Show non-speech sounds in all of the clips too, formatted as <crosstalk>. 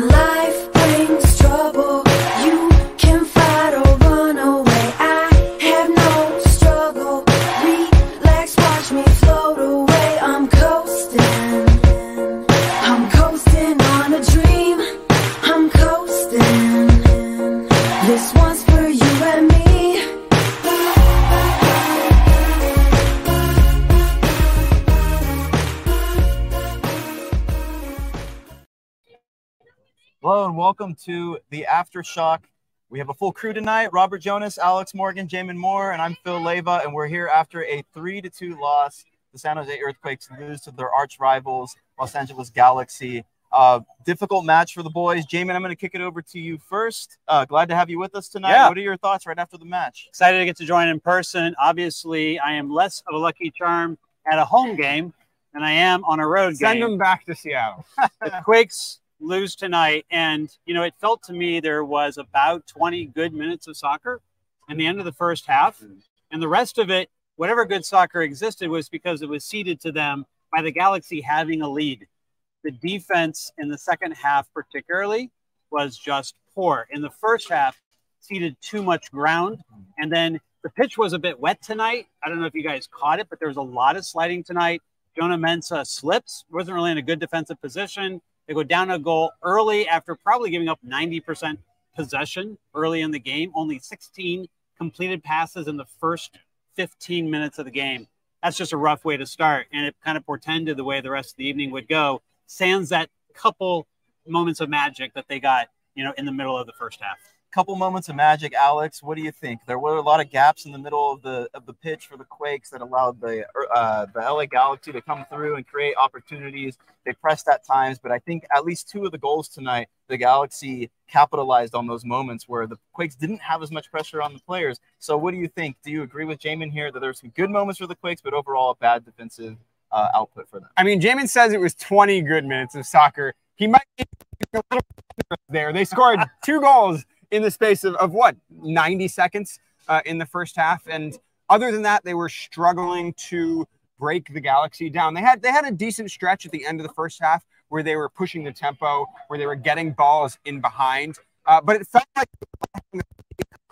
Life welcome to the Aftershock. We have a full crew tonight. Robert Jonas, Alex Morgan, Jamon Moore, and I'm Phil Leyva, and we're here after a three to two loss. The San Jose Earthquakes lose to their arch rivals, Los Angeles Galaxy. Uh, difficult match for the boys. Jamon, I'm going to kick it over to you first. Uh, glad to have you with us tonight. Yeah. What are your thoughts right after the match? excited to get to join in person. Obviously, I am less of a lucky charm at a home game than I am on a road Send game. Send them back to Seattle. <laughs> the Quakes lose tonight, and you know it felt to me there was about 20 good minutes of soccer in the end of the first half, and the rest of it, whatever good soccer existed, was because it was ceded to them by the Galaxy having a lead. The defense in the second half, particularly, was just poor. In the first half, ceded too much ground, and then the pitch was a bit wet tonight. I don't know if you guys caught it, but there was a lot of sliding tonight. Jonah Mensah slips, wasn't really in a good defensive position. They go down a goal early after probably giving up 90% possession early in the game, only 16 completed passes in the first 15 minutes of the game. That's just a rough way to start. And it kind of portended the way the rest of the evening would go. Sans that couple moments of magic that they got, you know, in the middle of the first half. Couple moments of magic, Alex. What do you think? There were a lot of gaps in the middle of the of the pitch for the Quakes that allowed the uh, the LA Galaxy to come through and create opportunities. They pressed at times, but I think at least two of the goals tonight, the Galaxy capitalized on those moments where the Quakes didn't have as much pressure on the players. So, what do you think? Do you agree with Jamon here that there's some good moments for the Quakes, but overall a bad defensive uh, output for them? I mean, Jamon says it was 20 good minutes of soccer. He might be a little there. They scored <laughs> two goals in the space of, of what 90 seconds uh, in the first half, and other than that, they were struggling to break the Galaxy down. They had they had a decent stretch at the end of the first half where they were pushing the tempo, where they were getting balls in behind, uh, but it felt like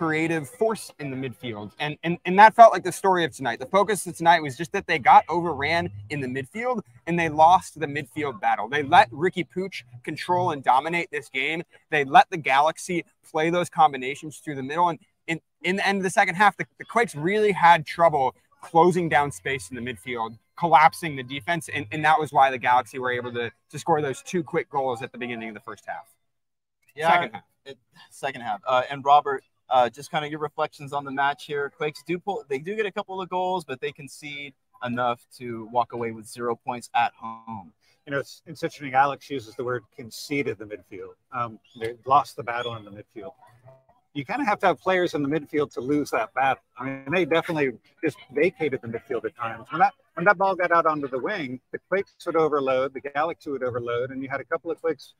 creative force in the midfield. And, and and that felt like the story of tonight. The focus of tonight was just that they got overran in the midfield and they lost the midfield battle. They let Riqui Puig control and dominate this game. They let the Galaxy play those combinations through the middle. And in, in the end of the second half, the, the Quakes really had trouble closing down space in the midfield, collapsing the defense. And, and that was why the Galaxy were able to, to score those two quick goals at the beginning of the first half. Yeah. Second half. It, second half. Uh, and Robert, uh, just kind of your reflections on the match here. Quakes do pull, they do get a couple of goals, but they concede enough to walk away with zero points at home. you know, it's, it's interesting. Alex uses the word conceded the midfield. Um, they lost the battle in the midfield. You kind of have to have players in the midfield to lose that battle. I mean, they definitely just vacated the midfield at times. When that when that ball got out onto the wing, the Quakes would overload, the Galaxy would overload, and you had a couple of Quakes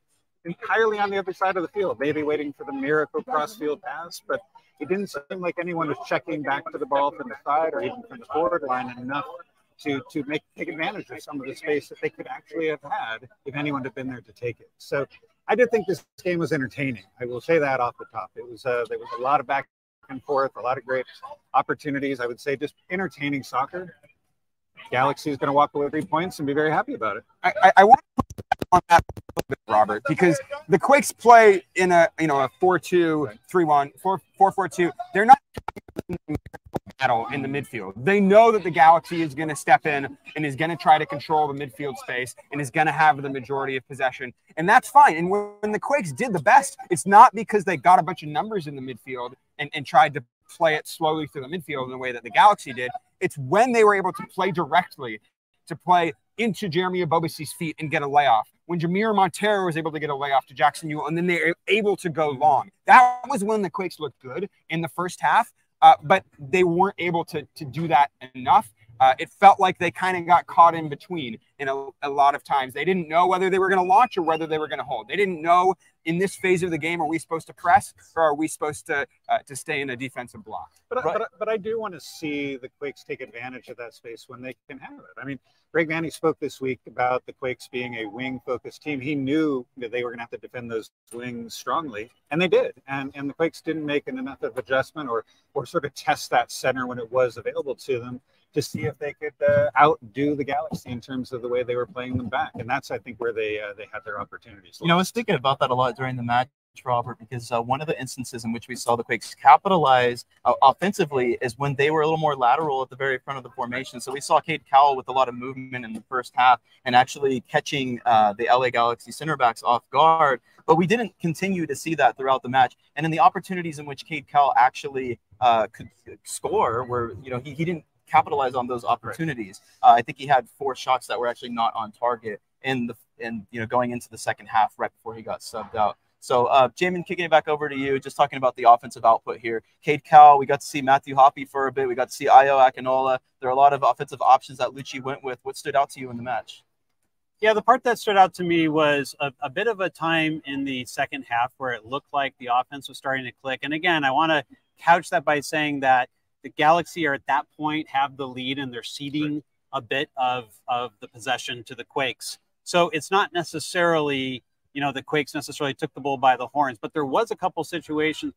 entirely on the other side of the field, maybe waiting for the miracle cross-field pass, but it didn't seem like anyone was checking back to the ball from the side or even from the forward line enough to to make take advantage of some of the space that they could actually have had if anyone had been there to take it. So I did think this game was entertaining. I will say that off the top. It was uh, there was a lot of back and forth, a lot of great opportunities. I would say just entertaining soccer. Galaxy is going to walk away with three points and be very happy about it. I, I, I want to put on that a little bit, Robert, because the Quakes play in a you know a 4-2, 3-1, 4 4-4-2. They're not battle in the midfield. They know that the Galaxy is going to step in and is going to try to control the midfield space and is going to have the majority of possession, and that's fine. And when, when the Quakes did the best, it's not because they got a bunch of numbers in the midfield and, and tried to play it slowly through the midfield in the way that the Galaxy did. It's when they were able to play directly, to play into Jeremy Ebobisse's feet and get a layoff. When Jamiro Monteiro was able to get a layoff to Jackson Yueill, and then they were able to go long. That was when the Quakes looked good in the first half, uh, but they weren't able to, to do that enough. Uh, it felt like they kind of got caught in between in a, a lot of times. They didn't know whether they were going to launch or whether they were going to hold. They didn't know in this phase of the game, are we supposed to press or are we supposed to uh, to stay in a defensive block? But, right. but, but I do want to see the Quakes take advantage of that space when they can have it. I mean, Greg Vanney spoke this week about the Quakes being a wing focused team. He knew that they were going to have to defend those wings strongly, and they did. And and the Quakes didn't make an enough of adjustment or or sort of test that center when it was available to them to see if they could uh, outdo the Galaxy in terms of the way they were playing them back. And that's, I think, where they uh, they had their opportunities. You know, I was thinking about that a lot during the match. Robert, because uh, one of the instances in which we saw the Quakes capitalize uh, offensively is when they were a little more lateral at the very front of the formation. So we saw Cade Cowell with a lot of movement in the first half and actually catching uh, the LA Galaxy center backs off guard. But we didn't continue to see that throughout the match. And in the opportunities in which Cade Cowell actually uh, could score, where you know he, he didn't capitalize on those opportunities. Uh, I think he had four shots that were actually not on target in the in you know going into the second half right before he got subbed out. So, uh, Jamon, kicking it back over to you, just talking about the offensive output here. Cade Cowell, we got to see Matthew Hoppe for a bit. We got to see Ayo Akinola. There are a lot of offensive options that Luchi went with. What stood out to you in the match? Yeah, the part that stood out to me was a, a, bit of a time in the second half where it looked like the offense was starting to click. And again, I want to couch that by saying that the Galaxy are at that point have the lead and they're ceding a bit of, of the possession to the Quakes. So it's not necessarily you know, the Quakes necessarily took the bull by the horns, but there was a couple situations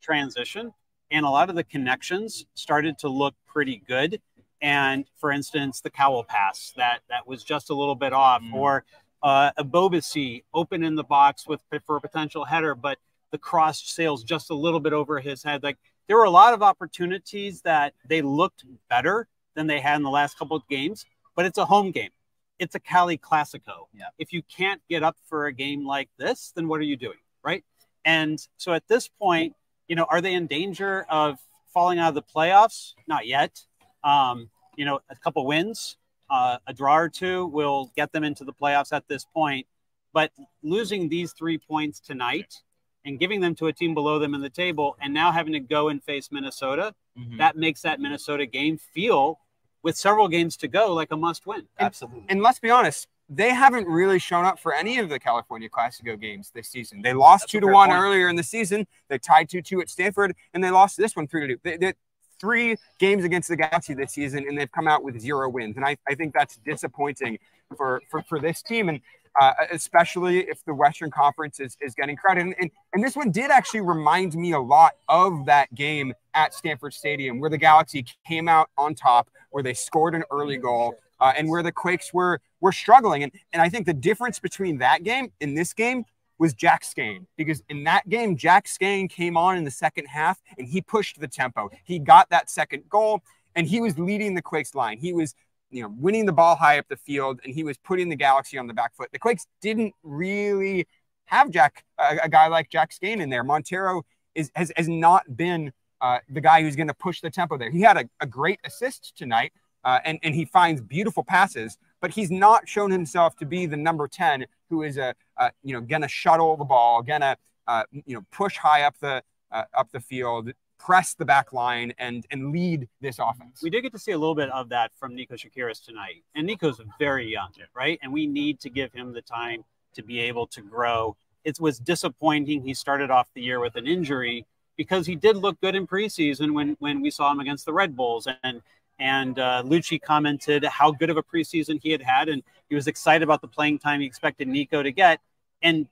transition and a lot of the connections started to look pretty good. And for instance, the Cowell pass that that was just a little bit off, mm. or uh, a Ebobisse open in the box with for a potential header, but the cross sails just a little bit over his head. Like there were a lot of opportunities that they looked better than they had in the last couple of games, but it's a home game it's a Cali Clasico. Yeah. If you can't get up for a game like this, then what are you doing? Right. And so at this point, you know, are they in danger of falling out of the playoffs? Not yet. Um, you know, a couple wins, uh, a draw or two will get them into the playoffs at this point. But losing these three points tonight and giving them to a team below them in the table and now having to go and face Minnesota, mm-hmm. that makes that Minnesota game feel with several games to go, like a must win. Absolutely. And, and let's be honest, they haven't really shown up for any of the California Classico games this season. They lost That's two to one point. earlier in the season. They tied two two at Stanford, and they lost this one three to two. They, they, three games against the Galaxy this season, and they've come out with zero wins. And I, I think that's disappointing for, for, for this team. And uh, especially if the Western Conference is, is getting credit. And, and, and this one did actually remind me a lot of that game at Stanford Stadium where the Galaxy came out on top, where they scored an early goal, uh, and where the Quakes were were struggling. And, and I think the difference between that game and this game was Jack Skahan because in that game, Jack Skahan came on in the second half and he pushed the tempo. He got that second goal and he was leading the Quakes line. He was you know, winning the ball high up the field, and he was putting the Galaxy on the back foot. The Quakes didn't really have Jack, a, a guy like Jack Skahan in there. Monteiro is has, has not been uh, the guy who's going to push the tempo there. He had a, a great assist tonight, uh, and and he finds beautiful passes, but he's not shown himself to be the number ten who is a, a you know going to shuttle the ball, going to uh, you know push high up the uh, up the field, press the back line and and lead this offense. We did get to see a little bit of that from Nico Tsakiris tonight. And Nico's very young, right? And we need to give him the time to be able to grow. It was disappointing he started off the year with an injury because he did look good in preseason when when we saw him against the Red Bulls and and uh, Luchi commented how good of a preseason he had had, and he was excited about the playing time he expected Nico to get. And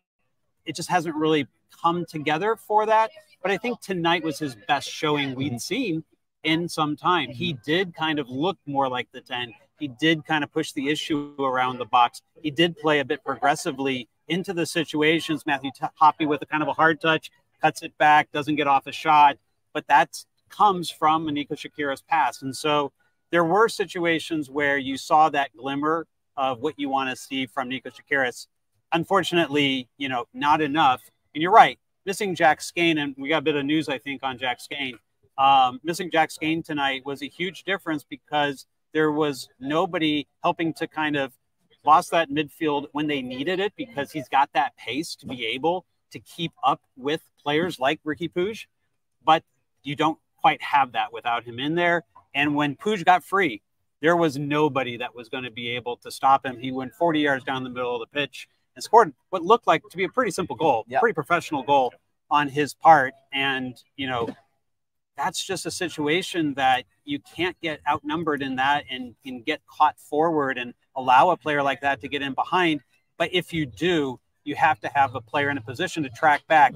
it just hasn't really come together for that. But I think tonight was his best showing we'd mm-hmm. seen in some time. He mm-hmm. did kind of look more like the 10. He did kind of push the issue around the box. He did play a bit progressively into the situations. Matthew Hoppe with a kind of a hard touch, cuts it back, doesn't get off a shot. But that comes from Nico Tsakiris' pass. And so there were situations where you saw that glimmer of what you want to see from Nico Tsakiris. Unfortunately, you know, not enough. And you're right missing Jack Skahan, and we got a bit of news, I think, on Jack Skahan. Um, missing Jack Skahan tonight was a huge difference because there was nobody helping to kind of boss that midfield when they needed it because he's got that pace to be able to keep up with players like Riqui Puig. But you don't quite have that without him in there. And when Puig got free, there was nobody that was going to be able to stop him. He went 40 yards down the middle of the pitch and scored what looked like to be a pretty simple goal, Yeah. pretty professional goal on his part. And, you know, that's just a situation that you can't get outnumbered in that and can get caught forward and allow a player like that to get in behind. But if you do, you have to have a player in a position to track back.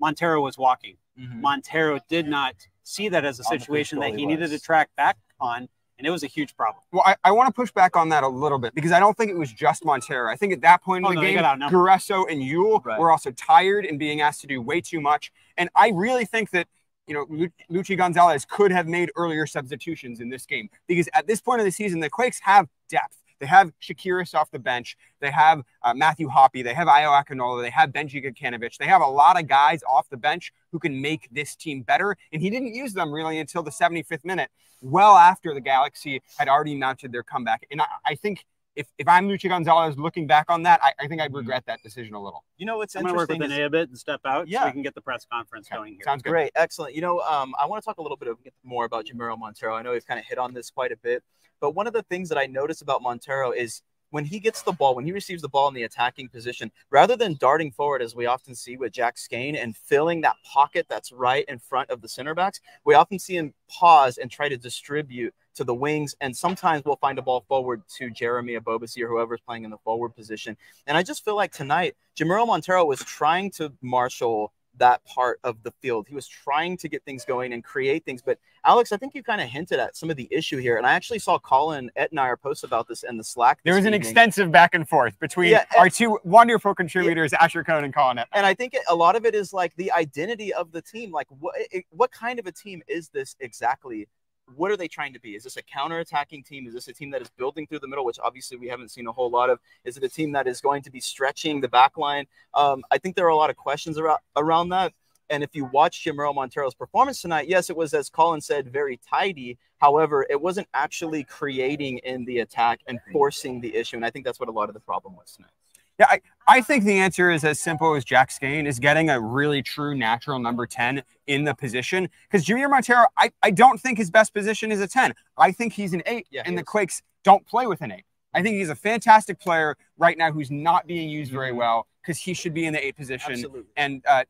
Monteiro was walking. Mhm. Monteiro did not see that as a On situation that he he needed to track back on, and it was a huge problem. Well, I, I want to push back on that a little bit because I don't think it was just Monteiro. I think at that point Oh, in the no, game. Gruezo and Yueill Right. were also tired and being asked to do way too much. And I really think that you know Luchi Gonzalez could have made earlier substitutions in this game because at this point of the season, the Quakes have depth. They have Tsakiris off the bench. They have uh, Matthew Hoppe. They have Ayo Akinola. They have Benji Kikanovic. They have a lot of guys off the bench who can make this team better. And he didn't use them really until the 75th minute, well after the Galaxy had already mounted their comeback. And I, I think if, if I'm Luchi Gonzalez looking back on that, I, I think I'd regret that decision a little. You know what's I'm going to work with interesting? Is- a bit and step out yeah. so we can get the press conference going here. Sounds good. Great, excellent. You know, um, I want to talk a little bit of, more about Jamiro Monteiro. I know we've kind of hit on this quite a bit, but one of the things that I notice about Monteiro is when he gets the ball, when he receives the ball in the attacking position, rather than darting forward as we often see with Jack Skahan and filling that pocket that's right in front of the center backs, we often see him pause and try to distribute to the wings. And sometimes we'll find a ball forward to Jeremy Ebobisse or whoever's playing in the forward position. And I just feel like tonight, Jamiro Monteiro was trying to marshal that part of the field. He was trying to get things going and create things. But Alex, I think you kind of hinted at some of the issue here. And I actually saw Colin Etnire post about this in the Slack. There was an evening. extensive back and forth between Yeah, our two wonderful contributors, Asher Cohn and Colin. Ep- and I think a lot of it is like the identity of the team. Like, what it, what kind of a team is this exactly? What are they trying to be? Is this a counter-attacking team? Is this a team that is building through the middle, which obviously we haven't seen a whole lot of? Is it a team that is going to be stretching the back line? Um, I think there are a lot of questions around around that. And if you watch Jamiro Monteiro's performance tonight, yes, it was as Colin said, very tidy. However, it wasn't actually creating in the attack and forcing the issue. And I think that's what a lot of the problem was tonight. Yeah, I, I think the answer is as simple as Jack Skahan is getting a really true natural number 10 in the position. Because Junior Monteiro, I, I don't think his best position is a 10. I think he's an 8, Yeah, and the is. Quakes don't play with an 8. I think he's a fantastic player right now who's not being used very well because he should be in the 8 position. Absolutely. And uh,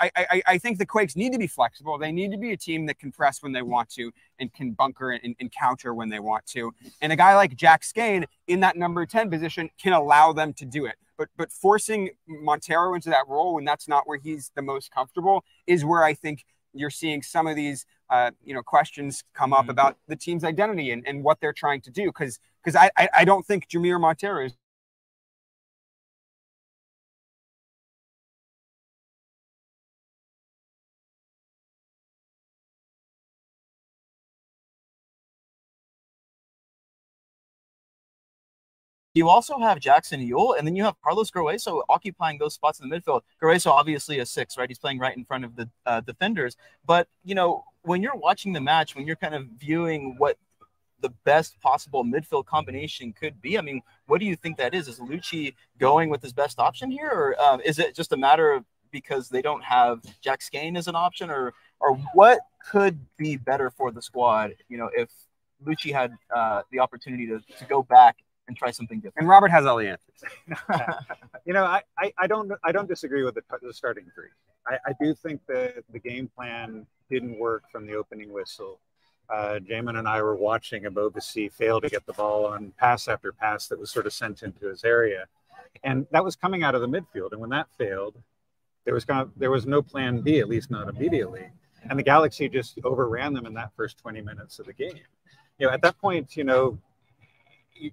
I, I, I think the Quakes need to be flexible. They need to be a team that can press when they want to and can bunker and, and counter when they want to. And a guy like Jack Skahan in that number 10 position can allow them to do it. But but forcing Monteiro into that role when that's not where he's the most comfortable is where I think you're seeing some of these uh, you know questions come up Mhm. about the team's identity and, and what they're trying to do. Because because I, I I don't think Jamiro Monteiro is You also have Jackson Yueill, and then you have Carlos Gruezo occupying those spots in the midfield. Gruezo obviously a six, right? He's playing right in front of the uh, defenders. But you know, when you're watching the match, when you're kind of viewing what the best possible midfield combination could be, I mean, what do you think that is? Is Luchi going with his best option here, or um, is it just a matter of because they don't have Jack Skahan as an option, or or what could be better for the squad? You know, if Luchi had uh, the opportunity to, to go back and try something different. and Robert has all the answers. <laughs> you know, I, I, I don't I don't disagree with the, the starting three. I, I do think that the game plan didn't work from the opening whistle. Uh, Jamon and I were watching Ebobisse fail to get the ball on pass after pass that was sort of sent into his area, and that was coming out of the midfield. And when that failed, there was kind of, there was no plan B, at least not immediately. And the Galaxy just overran them in that first 20 minutes of the game. You know, at that point, you know, you-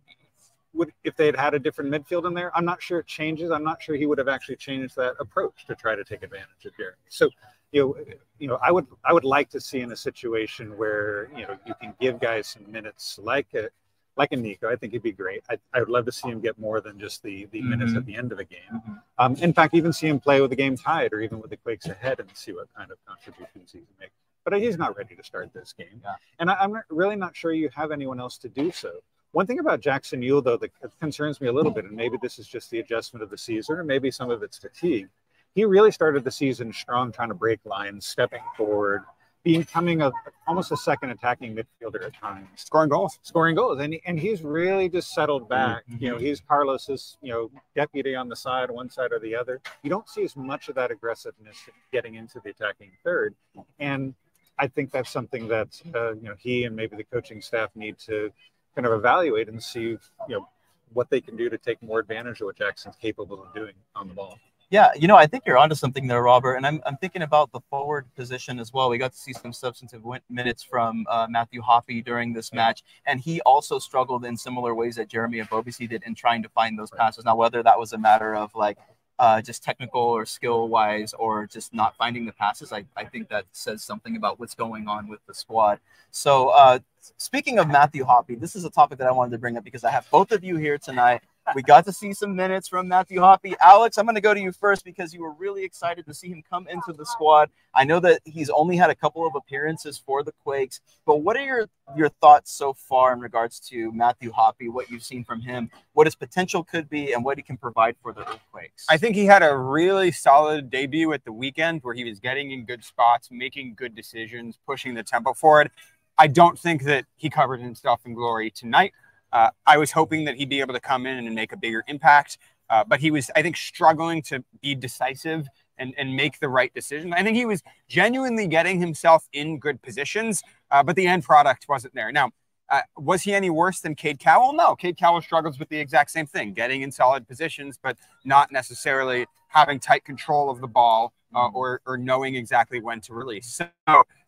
would if they had had a different midfield in there, I'm not sure it changes. I'm not sure he would have actually changed that approach to try to take advantage of Jeremy. So, you know, you know, I would I would like to see in a situation where you know you can give guys some minutes like a like a Nico. I think he'd be great. I, I would love to see him get more than just the the minutes Mhm. at the end of a game. Mhm. Um, in fact, even see him play with the game tied or even with the Quakes ahead and see what kind of contributions he can make. But he's not ready to start this game. Yeah. And I, I'm not, really not sure you have anyone else to do so. One thing about Jackson Yueill, though, that concerns me a little bit, and maybe this is just the adjustment of the season, or maybe some of it's fatigue. He really started the season strong, trying to break lines, stepping forward, becoming a almost a second attacking midfielder at times, Scoring goals. scoring goals, and and he's really just settled back. Mhm. You know, he's Carlos's you know deputy on the side, one side or the other. You don't see as much of that aggressiveness getting into the attacking third, and I think that's something that uh, you know he and maybe the coaching staff need to kind of evaluate and see you know what they can do to take more advantage of what Jackson's capable of doing on the ball. Yeah, you know, I think you're onto something there, Robert. And I'm, I'm thinking about the forward position as well. We got to see some substantive win- minutes from uh, Matthew Hoppe during this match, and he also struggled in similar ways that Jeremy and Ebobisse did in trying to find those passes. Now, whether that was a matter of like uh, just technical or skill wise, or just not finding the passes, I, I think that says something about what's going on with the squad. So, uh, speaking of Matthew Hoppe, this is a topic that I wanted to bring up because I have both of you here tonight. We got to see some minutes from Matthew Hoppe. Alex, I'm going to go to you first because you were really excited to see him come into the squad. I know that he's only had a couple of appearances for the Quakes, but what are your your thoughts so far in regards to Matthew Hoppe? What you've seen from him, what his potential could be, and what he can provide for the Earthquakes? I think he had a really solid debut at the weekend where he was getting in good spots, making good decisions, pushing the tempo forward. I don't think that he covered himself in glory tonight. Uh, I was hoping that he'd be able to come in and make a bigger impact, uh, but he was, I think, struggling to be decisive and, and make the right decision. I think he was genuinely getting himself in good positions, uh, but the end product wasn't there. Now, uh, was he any worse than Cade Cowell? No, Cade Cowell struggles with the exact same thing, getting in solid positions, but not necessarily having tight control of the ball uh, or, or knowing exactly when to release. So,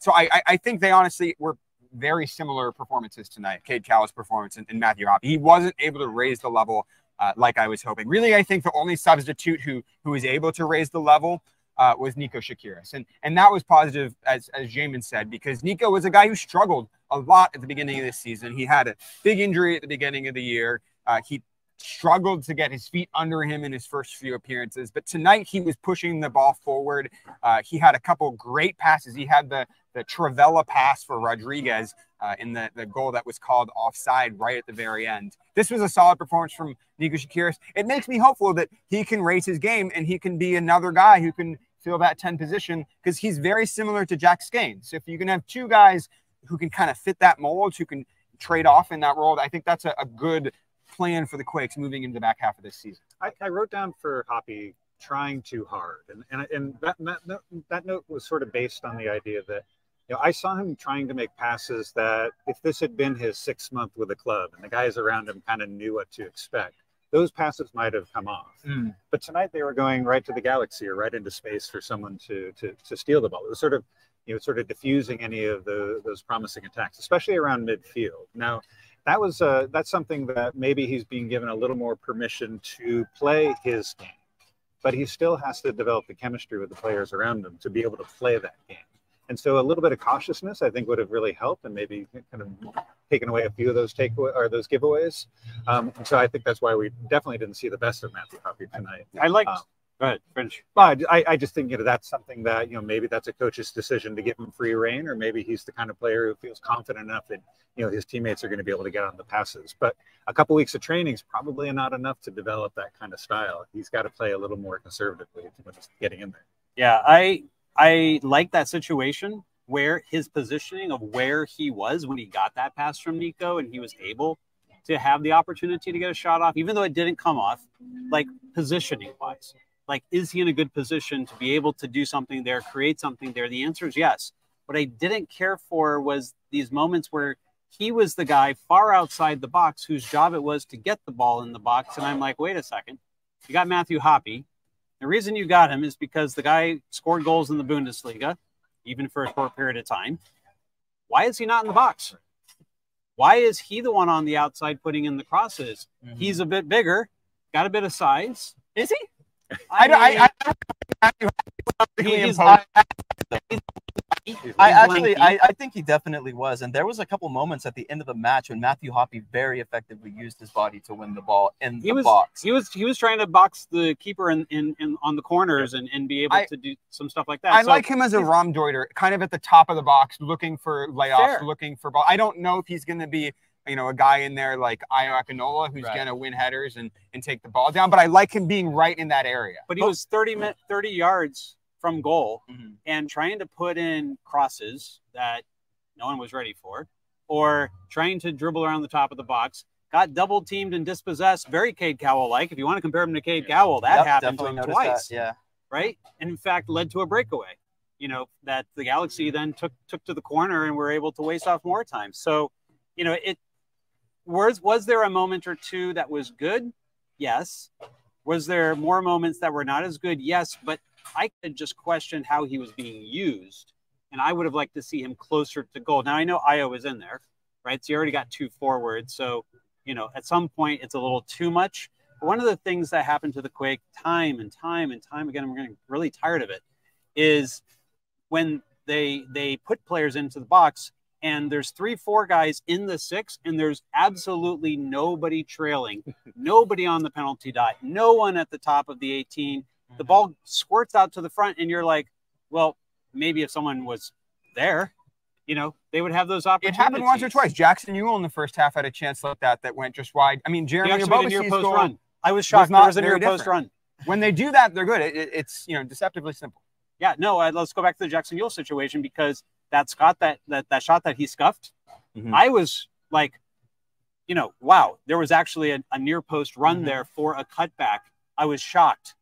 so I, I- I think they honestly were very similar performances tonight. Cade Cowell's performance and, and Matthew Hoppe. He wasn't able to raise the level uh, like I was hoping. Really, I think the only substitute who who was able to raise the level uh, was Nico Tsakiris, and and that was positive as as Jamon said because Nico was a guy who struggled a lot at the beginning of this season. He had a big injury at the beginning of the year. Uh, he struggled to get his feet under him in his first few appearances, but tonight he was pushing the ball forward. Uh, he had a couple great passes. He had the the Travella pass for Rodriguez uh, in the, the goal that was called offside right at the very end. This was a solid performance from Nico Tsakiris. It makes me hopeful that he can raise his game and he can be another guy who can fill that 10 position because he's very similar to Jack Skahan. So if you can have two guys who can kind of fit that mold, who can trade off in that role, I think that's a, a good plan for the Quakes moving into the back half of this season. I, I wrote down for Hoppe trying too hard, and and, and that, that note, that note was sort of based on the idea that you know I saw him trying to make passes that if this had been his sixth month with the club and the guys around him kind of knew what to expect, those passes might have come off. Mm. But tonight they were going right to the galaxy or right into space for someone to to, to steal the ball. It was sort of you know sort of diffusing any of the those promising attacks, especially around midfield. Now that was uh, that's something that maybe he's being given a little more permission to play his game, but he still has to develop the chemistry with the players around him to be able to play that game. And so a little bit of cautiousness, I think, would have really helped, and maybe kind of taken away a few of those takeaway or those giveaways. Um, and so I think that's why we definitely didn't see the best of Matthew Hoppe tonight. I like. Uh, ahead, finish. But I, I just think you know that's something that you know maybe that's a coach's decision to give him free reign, or maybe he's the kind of player who feels confident enough that you know his teammates are going to be able to get on the passes. But a couple weeks of training is probably not enough to develop that kind of style. He's got to play a little more conservatively when he's getting in there. Yeah, I I like that situation where his positioning of where he was when he got that pass from Nico and he was able to have the opportunity to get a shot off, even though it didn't come off, like positioning wise. Like, is he in a good position to be able to do something there, create something there? The answer is yes. What I didn't care for was these moments where he was the guy far outside the box whose job it was to get the ball in the box. And I'm like, wait a second. You got Matthew Hoppe. The reason you got him is because the guy scored goals in the Bundesliga, even for a short period of time. Why is he not in the box? Why is he the one on the outside putting in the crosses? Mm-hmm. He's a bit bigger, got a bit of size. Is he? I, I, don't- I, I, he's- I actually. I, I think he definitely was, and there was a couple moments at the end of the match when Matthew Hoppe very effectively used his body to win the ball in he the was box. he was he was trying to box the keeper in, in, in on the corners and, and be able I- to do some stuff like that. I So- like him as a Raumdeuter, kind of at the top of the box, looking for layoffs, Fair. looking for ball. I don't know if he's going to be, you know, a guy in there like Ayo Akinola who's Right. going to win headers and, and take the ball down, but I like him being right in that area. but he was 30 minute 30 yards from goal Mhm. and trying to put in crosses that no one was ready for, or trying to dribble around the top of the box. Got double teamed and dispossessed, very Cade Cowell like. If you want to compare him to Cade Cowell, that Yep, happened to him twice that, Yeah. right? And in fact, led to a breakaway. You know that the Galaxy then took took to the corner and were able to waste off more time. So, you know, it was was there a moment or two that was good? Yes. Was there more moments that were not as good? Yes. But I could just question how he was being used, and I would have liked to see him closer to goal. Now I know Ayo is in there, right? So you already got two forwards. So you know, at some point it's a little too much. But one of the things that happened to the Quake time and time and time again, we're getting really tired of it, is when they they put players into the box and there's three, four guys in the six, and there's absolutely nobody trailing, <laughs> nobody on the penalty dot, no one at the top of the 18. The ball squirts out to the front, and you're like, well, maybe if someone was there, you know, they would have those opportunities. It happened once or twice. Jackson Yueill in the first half had a chance like that that went just wide. I mean, Jeremy actually made a near post goal, run. I was shocked. Was not there was a near post run. when they do that, they're good. It, it- it's you know deceptively simple. Yeah, no, uh, let's go back to the Jackson Yueill situation because that Scott that that that shot that he scuffed, Mhm. I was like, you know, wow, there was actually a, a near post run Mhm. there for a cutback. I was shocked.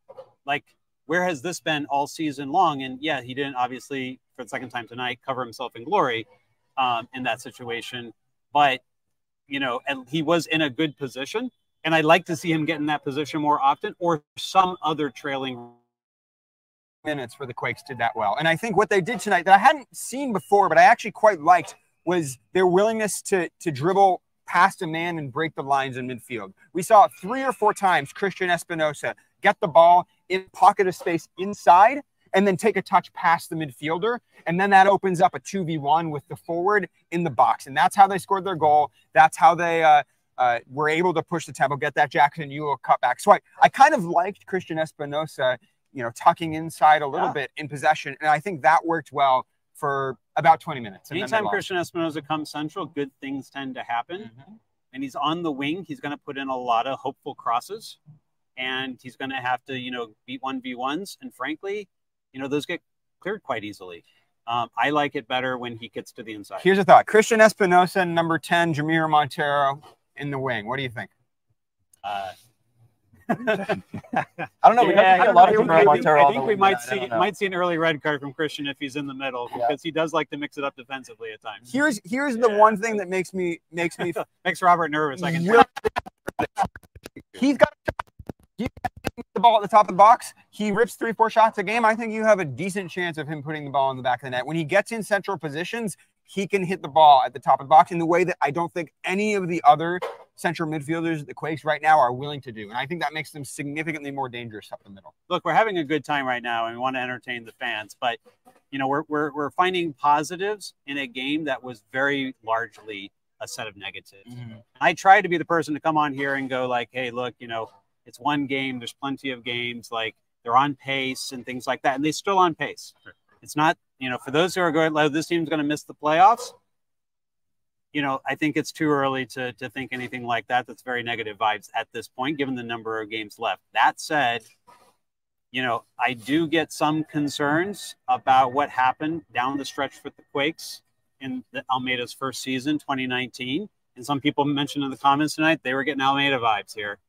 Like, where has this been all season long? And yeah, he didn't obviously for the second time tonight cover himself in glory um, in that situation, but you know, and he was in a good position. And I'd like to see him get in that position more often, or some other trailing minutes for the Quakes did that well. And I think what they did tonight that I hadn't seen before, but I actually quite liked was their willingness to to dribble past a man and break the lines in midfield. We saw three or four times Cristian Espinoza get the ball in pocket of space inside and then take a touch past the midfielder. And then that opens up a 2v1 with the forward in the box. And that's how they scored their goal. That's how they uh, uh, were able to push the tempo, get that Jackson Ewell cutback. So I, I kind of liked Cristian Espinoza, you know, tucking inside a little Yeah. bit in possession. And I think that worked well for about 20 minutes. Anytime. Cristian Espinoza comes central, good things tend to happen. Mhm. And he's on the wing. He's going to put in a lot of hopeful crosses, and he's going to have to, you know, beat one v ones. And frankly, you know, those get cleared quite easily. Um, I like it better when he gets to the inside. Here's a thought Cristian Espinoza, number 10, Jamiro Monteiro in the wing. What do you think? Uh, <laughs> I don't know. We yeah, have I a lot of think- Jamiro I think, I think we might I see might see an early red card from Cristian if he's in the middle Yeah. because he does like to mix it up defensively at times. Here's here's the one thing that makes me makes me <laughs> Makes Robert nervous. I can really he's got he the ball at the top of the box. He rips three, four shots a game. I think you have a decent chance of him putting the ball in the back of the net. When he gets in central positions, he can hit the ball at the top of the box in the way that I don't think any of the other central midfielders, the Quakes right now, are willing to do. And I think that makes them significantly more dangerous up the middle. look, we're having a good time right now and we want to entertain the fans, but you know, we're, we're, we're finding positives in a game that was very largely a set of negatives. Mhm. I try to be the person to come on here and go like, Hey, look, you know, it's one game. There's plenty of games. Like they're on pace and things like that. And they're still on pace. It's not, you know, for those who are going, like, this team's going to miss the playoffs. You know, I think it's too early to, to think anything like that. That's very negative vibes at this point, given the number of games left. That said, you know, I do get some concerns about what happened down the stretch for the Quakes in the Almeyda's first season, 2019. And some people mentioned in the comments tonight they were getting Almeyda vibes here.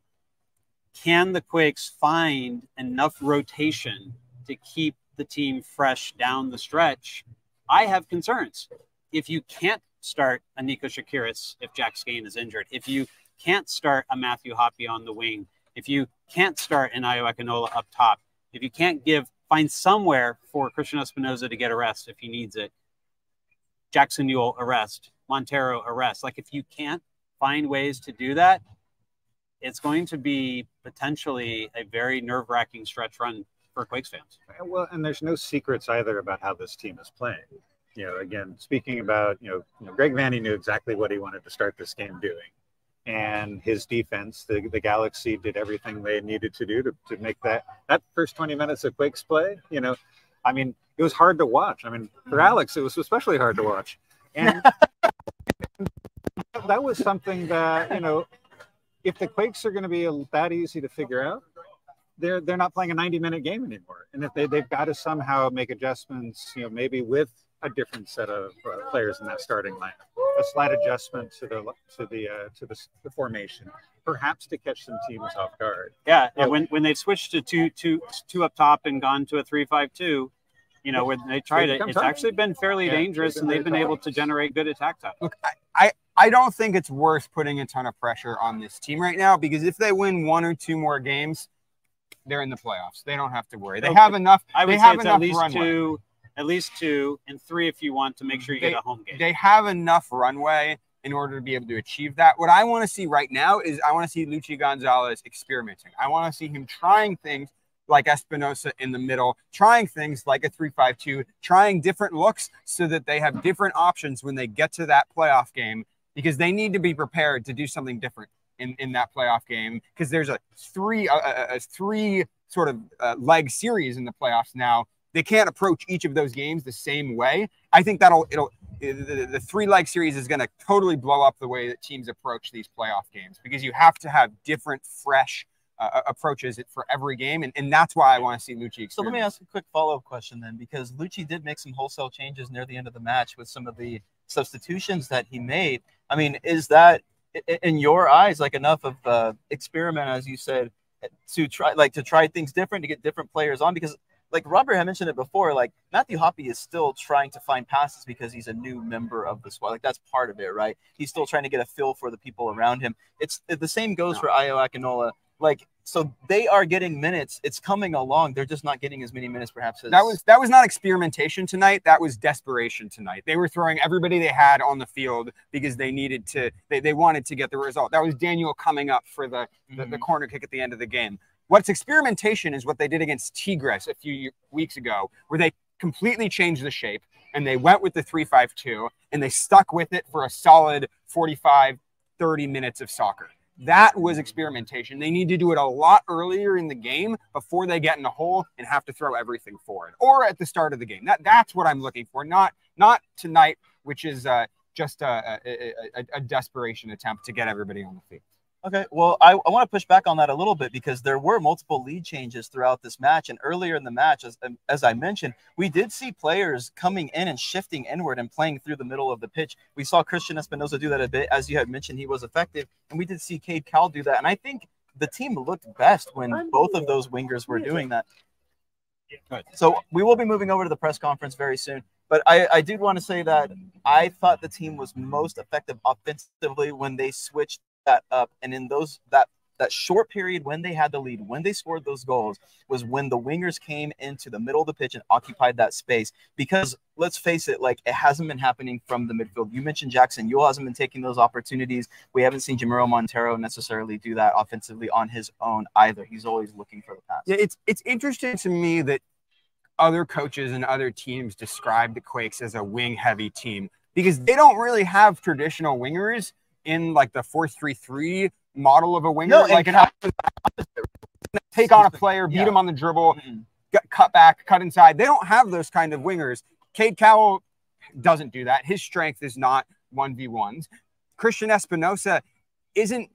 Can the Quakes find enough rotation to keep the team fresh down the stretch? I have concerns. If you can't start a Nico Tsakiris if Jack Skahan is injured, if you can't start a Matthew Hoppe on the wing, if you can't start an Ayo Akinola up top, if you can't give find somewhere for Cristian Espinoza to get a rest if he needs it, Jackson Newell arrest, Monteiro arrest. Like if you can't find ways to do that, it's going to be potentially a very nerve wracking stretch run for Quakes fans. Well, and there's no secrets either about how this team is playing. You know, again, speaking about, you know, you know Greg Vanney knew exactly what he wanted to start this game doing. And his defense, the, the Galaxy did everything they needed to do to, to make that that first 20 minutes of Quakes play, you know, I mean, it was hard to watch. I mean, for mm-hmm. Alex, it was especially hard to watch. And <laughs> that was something that, you know, if the Quakes are going to be that easy to figure out, they're they're not playing a 90 minute game anymore, and if they they've got to somehow make adjustments, you know, maybe with a different set of uh, players in that starting lineup, a slight adjustment to the to the uh, to the, the formation, perhaps to catch some teams off guard. Yeah, yeah. When when they've switched to two two two up top and gone to a three five two, you know, when they tried it, it's tough. actually been fairly Yeah, dangerous, they've and they've been very able to generate good attack time. Look, I, I, I don't think it's worth putting a ton of pressure on this team right now because if they win one or two more games, they're in the playoffs. They don't have to worry. They Okay. have enough. I would they say have it's enough at least runway. two, at least two, and three if you want to make sure you They- get a home game. They have enough runway in order to be able to achieve that. What I want to see right now is I want to see Luchi Gonzalez experimenting. I want to see him trying things like Espinoza in the middle, trying things like a 3-5-2, trying different looks so that they have different options when they get to that playoff game because they need to be prepared to do something different in, in that playoff game because there's a three a, a, a three sort of uh, leg series in the playoffs now. They can't approach each of those games the same way. I think that'll it'll the, the, three leg series is going to totally blow up the way that teams approach these playoff games because you have to have different, fresh uh, approaches for every game, and, and that's why I want to see Luchi. So let me ask a quick follow up question then, because Luchi did make some wholesale changes near the end of the match with some of the substitutions that he made. I mean, is that in your eyes like enough of uh, experiment, as you said, to try like to try things different to get different players on? Because like Robert had mentioned it before, like Matthew Hoppe is still trying to find passes because he's a new member of the squad. Like that's part of it, right? He's still trying to get a feel for the people around him. It's the same goes for Ayo Akinola. Like so, they are getting minutes. It's coming along. They're just not getting as many minutes, perhaps. As That was that was not experimentation tonight. That was desperation tonight. They were throwing everybody they had on the field because they needed to. They, they wanted to get the result. That was Daniel coming up for the, the, the Mhm. corner kick at the end of the game. What's experimentation is what they did against Tigres a few weeks ago, where they completely changed the shape and they went with the 3-5-2 and they stuck with it for a solid 45, 30 minutes of soccer. That was experimentation. They need to do it a lot earlier in the game before they get in a hole and have to throw everything forward, or at the start of the game. That that's what I'm looking for. Not not tonight, which is uh, just a, a, a, a desperation attempt to get everybody on the field. Okay, well, I, I want to push back on that a little bit because there were multiple lead changes throughout this match, and earlier in the match, as um, as I mentioned, we did see players coming in and shifting inward and playing through the middle of the pitch. We saw Cristian Espinoza do that a bit, as you had mentioned, he was effective, and we did see Cade Cal do that, and I think the team looked best when both of those wingers were doing that. So we will be moving over to the press conference very soon. But I, I did want to say that I thought the team was most effective offensively when they switched that up. And in those that that short period when they had the lead, when they scored those goals, was when the wingers came into the middle of the pitch and occupied that space. Because let's face it, like it hasn't been happening from the midfield. You mentioned Jackson Yueill hasn't been taking those opportunities. We haven't seen Jamiro Monteiro necessarily do that offensively on his own either. He's always looking for the pass. Yeah, it's it's interesting to me that other coaches and other teams describe the Quakes as a wing heavy team because they don't really have traditional wingers in like the 4-3-3 model of a winger. No, like an Cal- take on a player, beat Yeah. him on the dribble, Mm-mm. gut- cut back, cut inside. They don't have those kind of wingers. Cade Cowell doesn't do that. His strength is not 1v1s. Cristian Espinoza isn't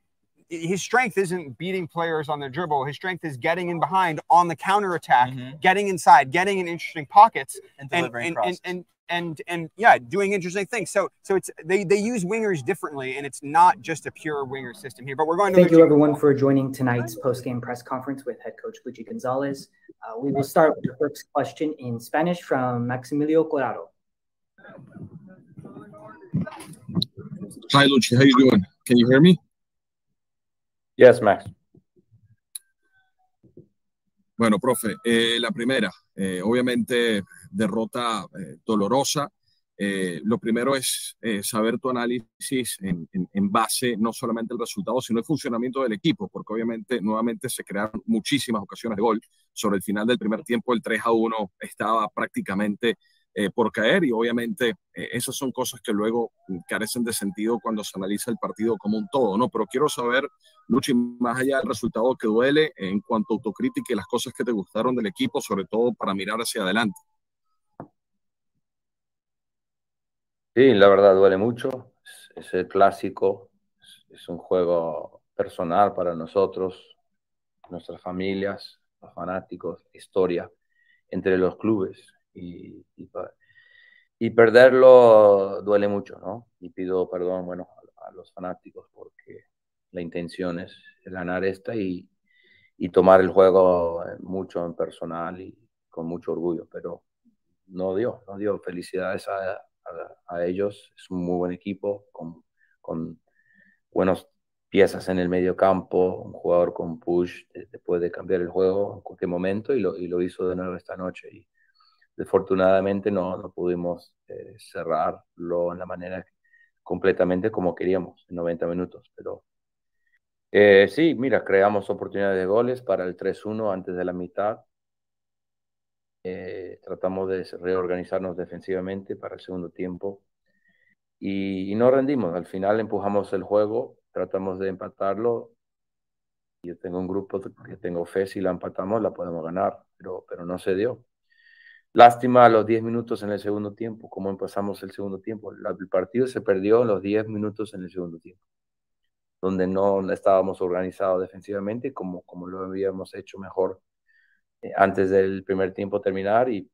his strength isn't beating players on the dribble. His strength is getting in behind on the counter attack, Mhm. getting inside, getting in interesting pockets, and delivering and, and and and and yeah, doing interesting things. So so it's they they use wingers differently, and it's not just a pure winger system here. But we're going to Thank you, everyone, for joining tonight's post-game press conference with head coach Luchi Gonzalez. Uh, we will start with the first question in Spanish from Maximilio Corrado. Hi, Luchi. How you doing? Can you hear me? Yes, Max. Bueno, profe, eh, la primera, eh, obviamente derrota eh, dolorosa. Eh, lo primero es eh, saber tu análisis en, base no solamente al resultado, sino el funcionamiento del equipo, porque obviamente nuevamente se crearon muchísimas ocasiones de gol. Sobre el final del primer tiempo, el 3 a 1 estaba prácticamente eh, por caer y obviamente esas son cosas que luego carecen de sentido cuando se analiza el partido como un todo, ¿no? Pero quiero saber Luchi, más allá del resultado que duele, en cuanto a autocrítica y las cosas que te gustaron del equipo, sobre todo para mirar hacia adelante. Sí, la verdad duele mucho. Es, el clásico, es, un juego personal para nosotros, nuestras familias. los fanáticos, historia entre los clubes y, y, y, perderlo duele mucho, ¿no? Y pido perdón, bueno, a, a los fanáticos porque la intención es ganar esta y, y tomar el juego mucho en personal y con mucho orgullo, pero no dio, no dio. Felicidades a, a, ellos, es un muy buen equipo con, con buenas piezas en el medio campo, un jugador con push te, puede cambiar el juego en cualquier momento y lo, y lo hizo de nuevo esta noche. Y desafortunadamente no, no pudimos eh, cerrarlo en la manera completamente como queríamos, en 90 minutos, pero eh, sí, mira, creamos oportunidades de goles para el 3-1 antes de la mitad. Eh, tratamos de reorganizarnos defensivamente para el segundo tiempo y, y, no rendimos. Al final empujamos el juego, tratamos de empatarlo. Yo tengo un grupo que tengo fe, si la empatamos la podemos ganar, pero, pero no se dio. Lástima los 10 minutos en el segundo tiempo, como empezamos el segundo tiempo. El partido se perdió en los 10 minutos en el segundo tiempo, donde no estábamos organizados defensivamente como, como lo habíamos hecho mejor antes del primer tiempo terminar y,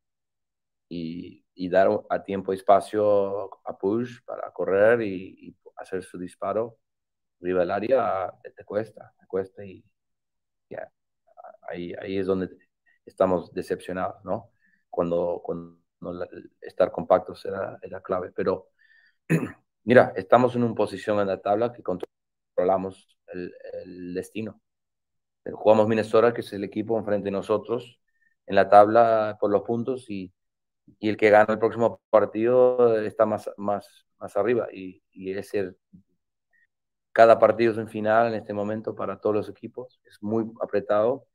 y, y, dar a tiempo y espacio a Push para correr y, y hacer su disparo arriba del área, te, cuesta, te cuesta y ya, ahí, ahí es donde estamos decepcionados, ¿no? Cuando, cuando estar compactos era, era clave, pero <clears throat> mira, estamos en una posición en la tabla que controlamos el, el destino. Jugamos Minnesota, que es el equipo enfrente de nosotros en la tabla por los puntos y, y el que gana el próximo partido está más, más, más arriba y, y es el, cada partido es un final en este momento para todos los equipos, es muy apretado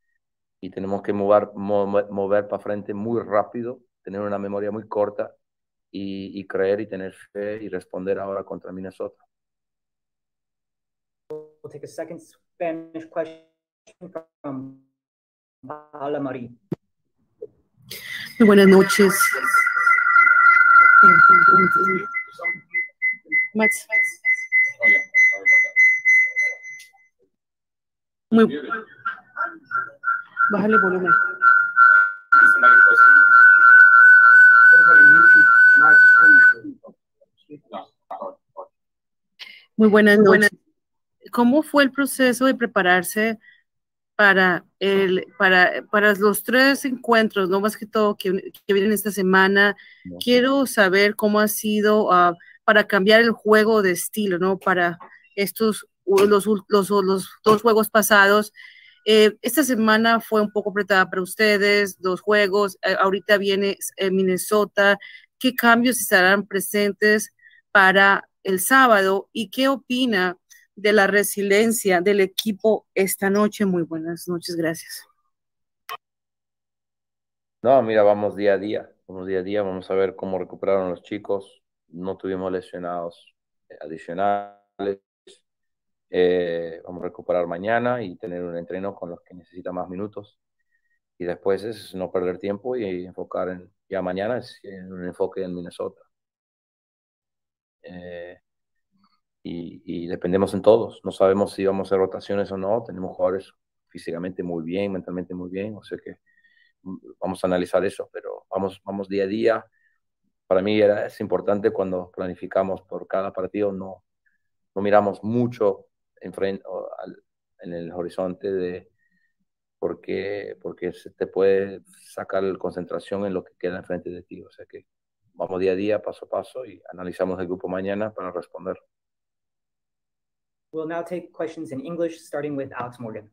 y tenemos que mover, mover, mover para frente muy rápido, tener una memoria muy corta y, y creer y tener fe y responder ahora contra Minnesota. We'll take a second Spanish question Muy buenas noches. Max. Muy. Bájale volumen. Muy buenas noches. ¿Cómo fue el proceso de prepararse para, el, para, para los tres encuentros, no más que todo que, que vienen esta semana? Quiero saber cómo ha sido uh, para cambiar el juego de estilo, ¿no? Para estos los, los, los dos juegos pasados. Eh, esta semana fue un poco apretada para ustedes, dos juegos, eh, ahorita viene eh, Minnesota. ¿Qué cambios estarán presentes para el sábado y qué opina de la resiliencia del equipo esta noche? Muy buenas noches, gracias. No, mira, vamos día a día, vamos día a día, vamos a ver cómo recuperaron los chicos. No tuvimos lesionados adicionales eh, vamos a recuperar mañana y tener un entreno con los que necesitan más minutos. Y después es no perder tiempo y enfocar en, ya mañana es en un enfoque en Minnesota. Eh, y, dependemos en todos. No sabemos si vamos a hacer rotaciones o no. Tenemos jugadores físicamente muy bien, mentalmente muy bien. O sea que vamos a analizar eso, pero vamos, vamos día a día. Para mí era, es importante cuando planificamos por cada partido, no, no miramos mucho enfrente, en el horizonte de porque, porque se te puede sacar concentración en lo que queda enfrente de ti. O sea que vamos día a día, paso a paso y analizamos el grupo mañana para responder. We'll now take questions in English, starting with Alex Morgan.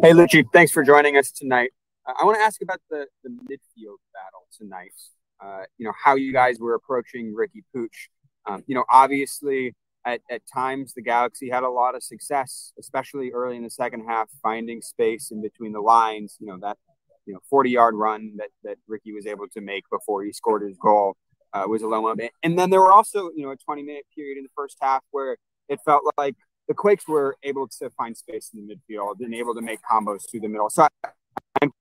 Hey, Luchi, thanks for joining us tonight. Uh, I want to ask about the, the midfield battle tonight. Uh, you know, how you guys were approaching Riqui Puig. Um, you know, obviously, at, at times the Galaxy had a lot of success, especially early in the second half, finding space in between the lines. You know, that you know 40 yard run that that Riqui was able to make before he scored his goal uh, was a low moment. And then there were also you know a 20 minute period in the first half where it felt like the Quakes were able to find space in the midfield and able to make combos through the middle. So I'm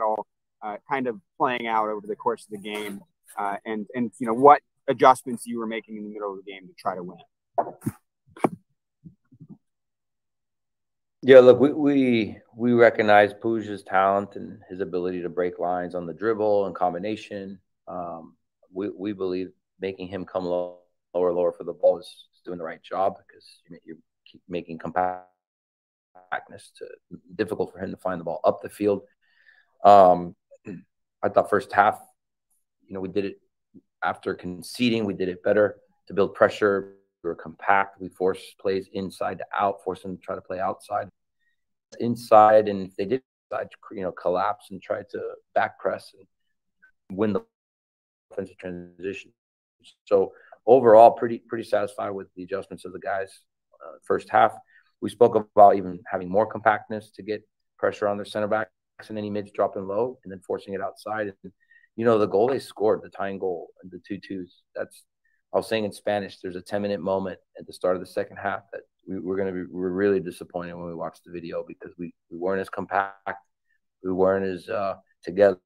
all uh, kind of playing out over the course of the game, uh, and and you know what adjustments you were making in the middle of the game to try to win? Yeah, look, we we, we recognize Puig's talent and his ability to break lines on the dribble and combination. Um, we we believe making him come low, lower lower for the ball is, doing the right job because you you're making compactness to difficult for him to find the ball up the field. Um, I thought first half, you know, we did it after conceding, we did it better to build pressure. We were compact. We forced plays inside to out, force them to try to play outside, inside, and if they did, you know, collapse and try to back press and win the offensive transition. So overall, pretty pretty satisfied with the adjustments of the guys. Uh, first half, we spoke about even having more compactness to get pressure on their center backs and any mids dropping low, and then forcing it outside. And you know, the goal they scored, the tying goal, and the two twos. That's I was saying in Spanish. There's a 10 minute moment at the start of the second half that we, we're going to be we're really disappointed when we watch the video because we we weren't as compact, we weren't as uh, together,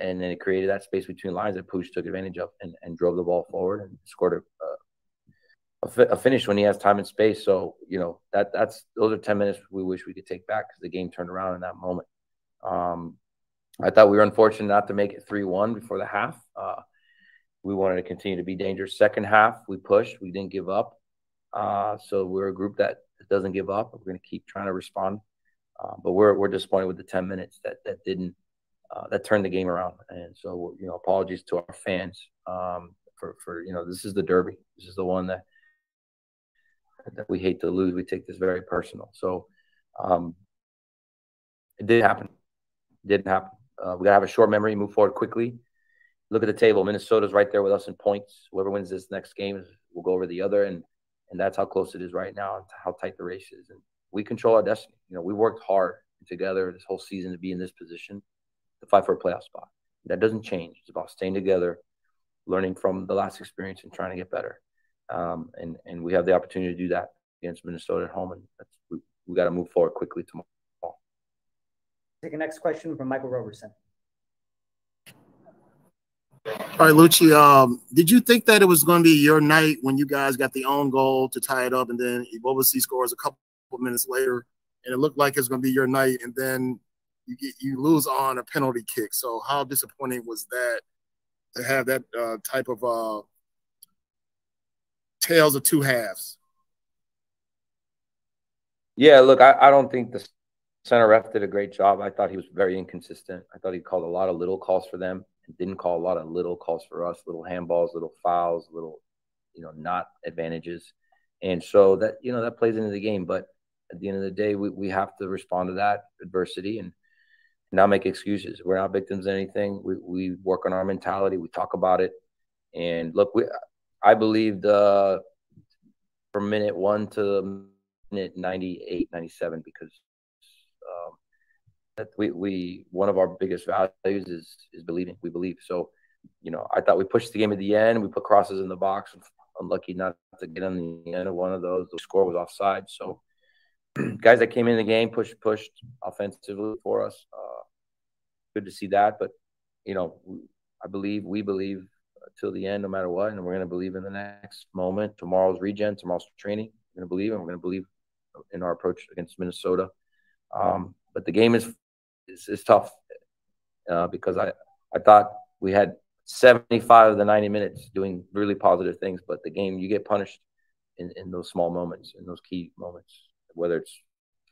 and then it created that space between lines that Puig took advantage of and, and drove the ball forward and scored a, a, a finish when he has time and space. So you know that that's those are 10 minutes we wish we could take back because the game turned around in that moment. Um, I thought we were unfortunate not to make it 3 1 before the half. Uh, we wanted to continue to be dangerous. Second half, we pushed, we didn't give up. Uh, so we're a group that doesn't give up. We're going to keep trying to respond. Uh, but we're, we're disappointed with the 10 minutes that, that didn't, uh, that turned the game around. And so, you know, apologies to our fans um, for, for, you know, this is the Derby. This is the one that, that we hate to lose. We take this very personal. So um, it did happen. It didn't happen. Uh, we got to have a short memory, move forward quickly. Look at the table. Minnesota's right there with us in points. Whoever wins this next game will go over the other, and and that's how close it is right now, and how tight the race is. And we control our destiny. You know, we worked hard together this whole season to be in this position to fight for a playoff spot. That doesn't change. It's about staying together, learning from the last experience, and trying to get better. Um, and and we have the opportunity to do that against Minnesota at home, and we we got to move forward quickly tomorrow. Take the next question from Michael Roberson. All right, Luchi. Um, did you think that it was going to be your night when you guys got the own goal to tie it up, and then Ebobisse scores a couple minutes later, and it looked like it's going to be your night, and then you get you lose on a penalty kick. So how disappointing was that to have that uh, type of uh, tales of two halves? Yeah, look, I, I don't think the center ref did a great job. I thought he was very inconsistent. I thought he called a lot of little calls for them and didn't call a lot of little calls for us, little handballs, little fouls, little, you know, not advantages. And so that, you know, that plays into the game. But at the end of the day, we, we have to respond to that adversity and not make excuses. We're not victims of anything. We, we work on our mentality. We talk about it. And look, we, I believe the from minute one to minute 98, 97, because um, that we, we one of our biggest values is is believing. We believe. So, you know, I thought we pushed the game at the end. We put crosses in the box. Unlucky not to get on the end of one of those. The score was offside. So, <clears throat> guys that came in the game pushed pushed offensively for us. Uh, good to see that. But you know, I believe we believe till the end, no matter what, and we're going to believe in the next moment. Tomorrow's regen, tomorrow's training. We're going to believe, and we're going to believe in our approach against Minnesota. Um, but the game is is, is tough uh, because I, I thought we had 75 of the 90 minutes doing really positive things, but the game, you get punished in, in those small moments, in those key moments, whether it's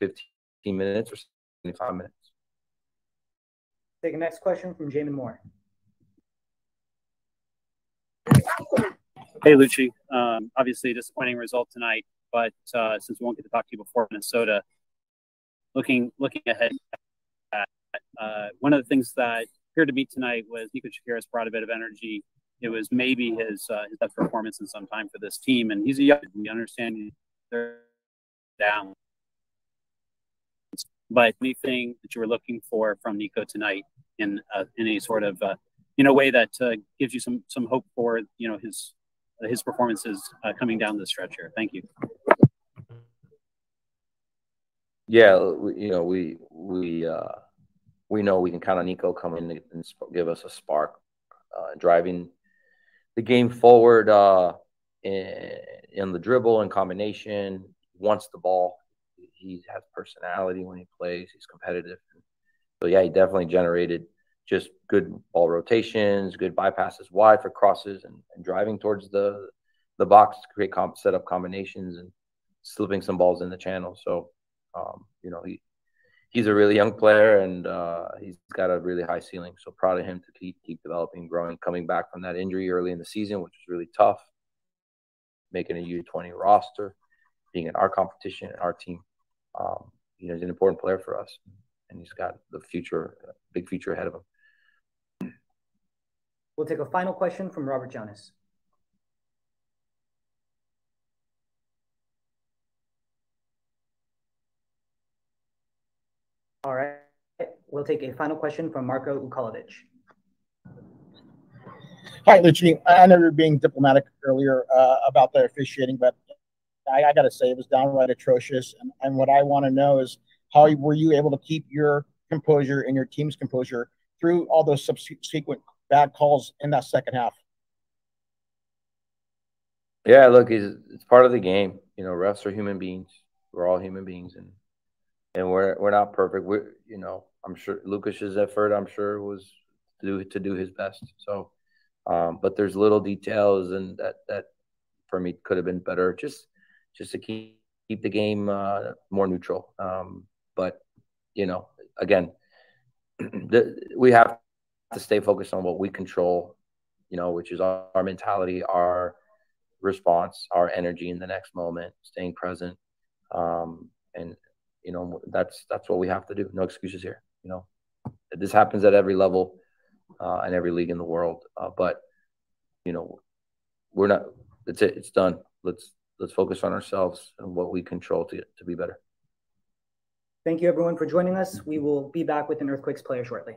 15 minutes or 75 minutes. Take the next question from Jamon Moore. Hey, Luchi. Um, obviously, disappointing result tonight, but uh, since we won't get to talk to you before Minnesota, looking looking ahead uh, one of the things that appeared to me tonight was Nico Tsakiris brought a bit of energy. It was maybe his uh, his best performance in some time for this team, and he's a young. We understand they're down, but anything that you were looking for from Nico tonight in uh, in a sort of uh, in a way that uh, gives you some some hope for you know his his performances uh, coming down the stretch here. Thank you. Yeah, you know we we uh, we know we can count on Nico coming in and give us a spark, uh, driving the game forward uh, in, in, the dribble and combination. Wants the ball. he has personality when he plays. He's competitive. So yeah, he definitely generated just good ball rotations, good bypasses wide for crosses, and, and driving towards the the box to create comp, set up combinations and slipping some balls in the channel. So um, you know he he's a really young player and uh, he's got a really high ceiling. So proud of him to keep keep developing, growing, coming back from that injury early in the season, which was really tough. Making a U20 roster, being in our competition and our team. Um, you know, he's an important player for us, and he's got the future, big future ahead of him. We'll take a final question from Robert Jonas. All right. We'll take a final question from Marco Ukolovic. Hi, Luchi. I know you were being diplomatic earlier uh, about the officiating, but I, I got to say it was downright atrocious. And, and what I want to know is how were you able to keep your composure and your team's composure through all those subsequent bad calls in that second half? Yeah, look, it's, it's part of the game. You know, refs are human beings. We're all human beings, and and we're we're not perfect. We're you know, I'm sure Lucas's effort, I'm sure, was to do to do his best. So, um, but there's little details and that that for me could have been better. Just just to keep keep the game uh, more neutral. Um, but you know, again, <clears throat> the, we have to stay focused on what we control. You know, which is our, our mentality, our response, our energy in the next moment, staying present, um, and you know that's that's what we have to do. No excuses here. You know, this happens at every level uh, and every league in the world. Uh, but you know, we're not. It's it. It's done. Let's let's focus on ourselves and what we control to to be better. Thank you, everyone, for joining us. We will be back with an Earthquakes player shortly.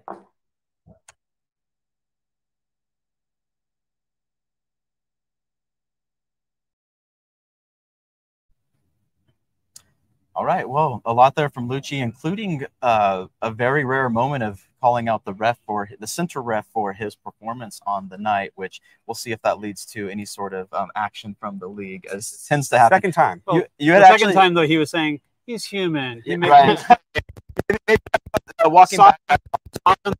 All right. Well, a lot there from Luchi, including uh, a very rare moment of calling out the ref for the center ref for his performance on the night, which we'll see if that leads to any sort of um, action from the league, as tends to happen. Second time. You, you the had second time though, he was saying he's human. He Yeah, made right. <laughs> Uh, walking Soft- back. <laughs>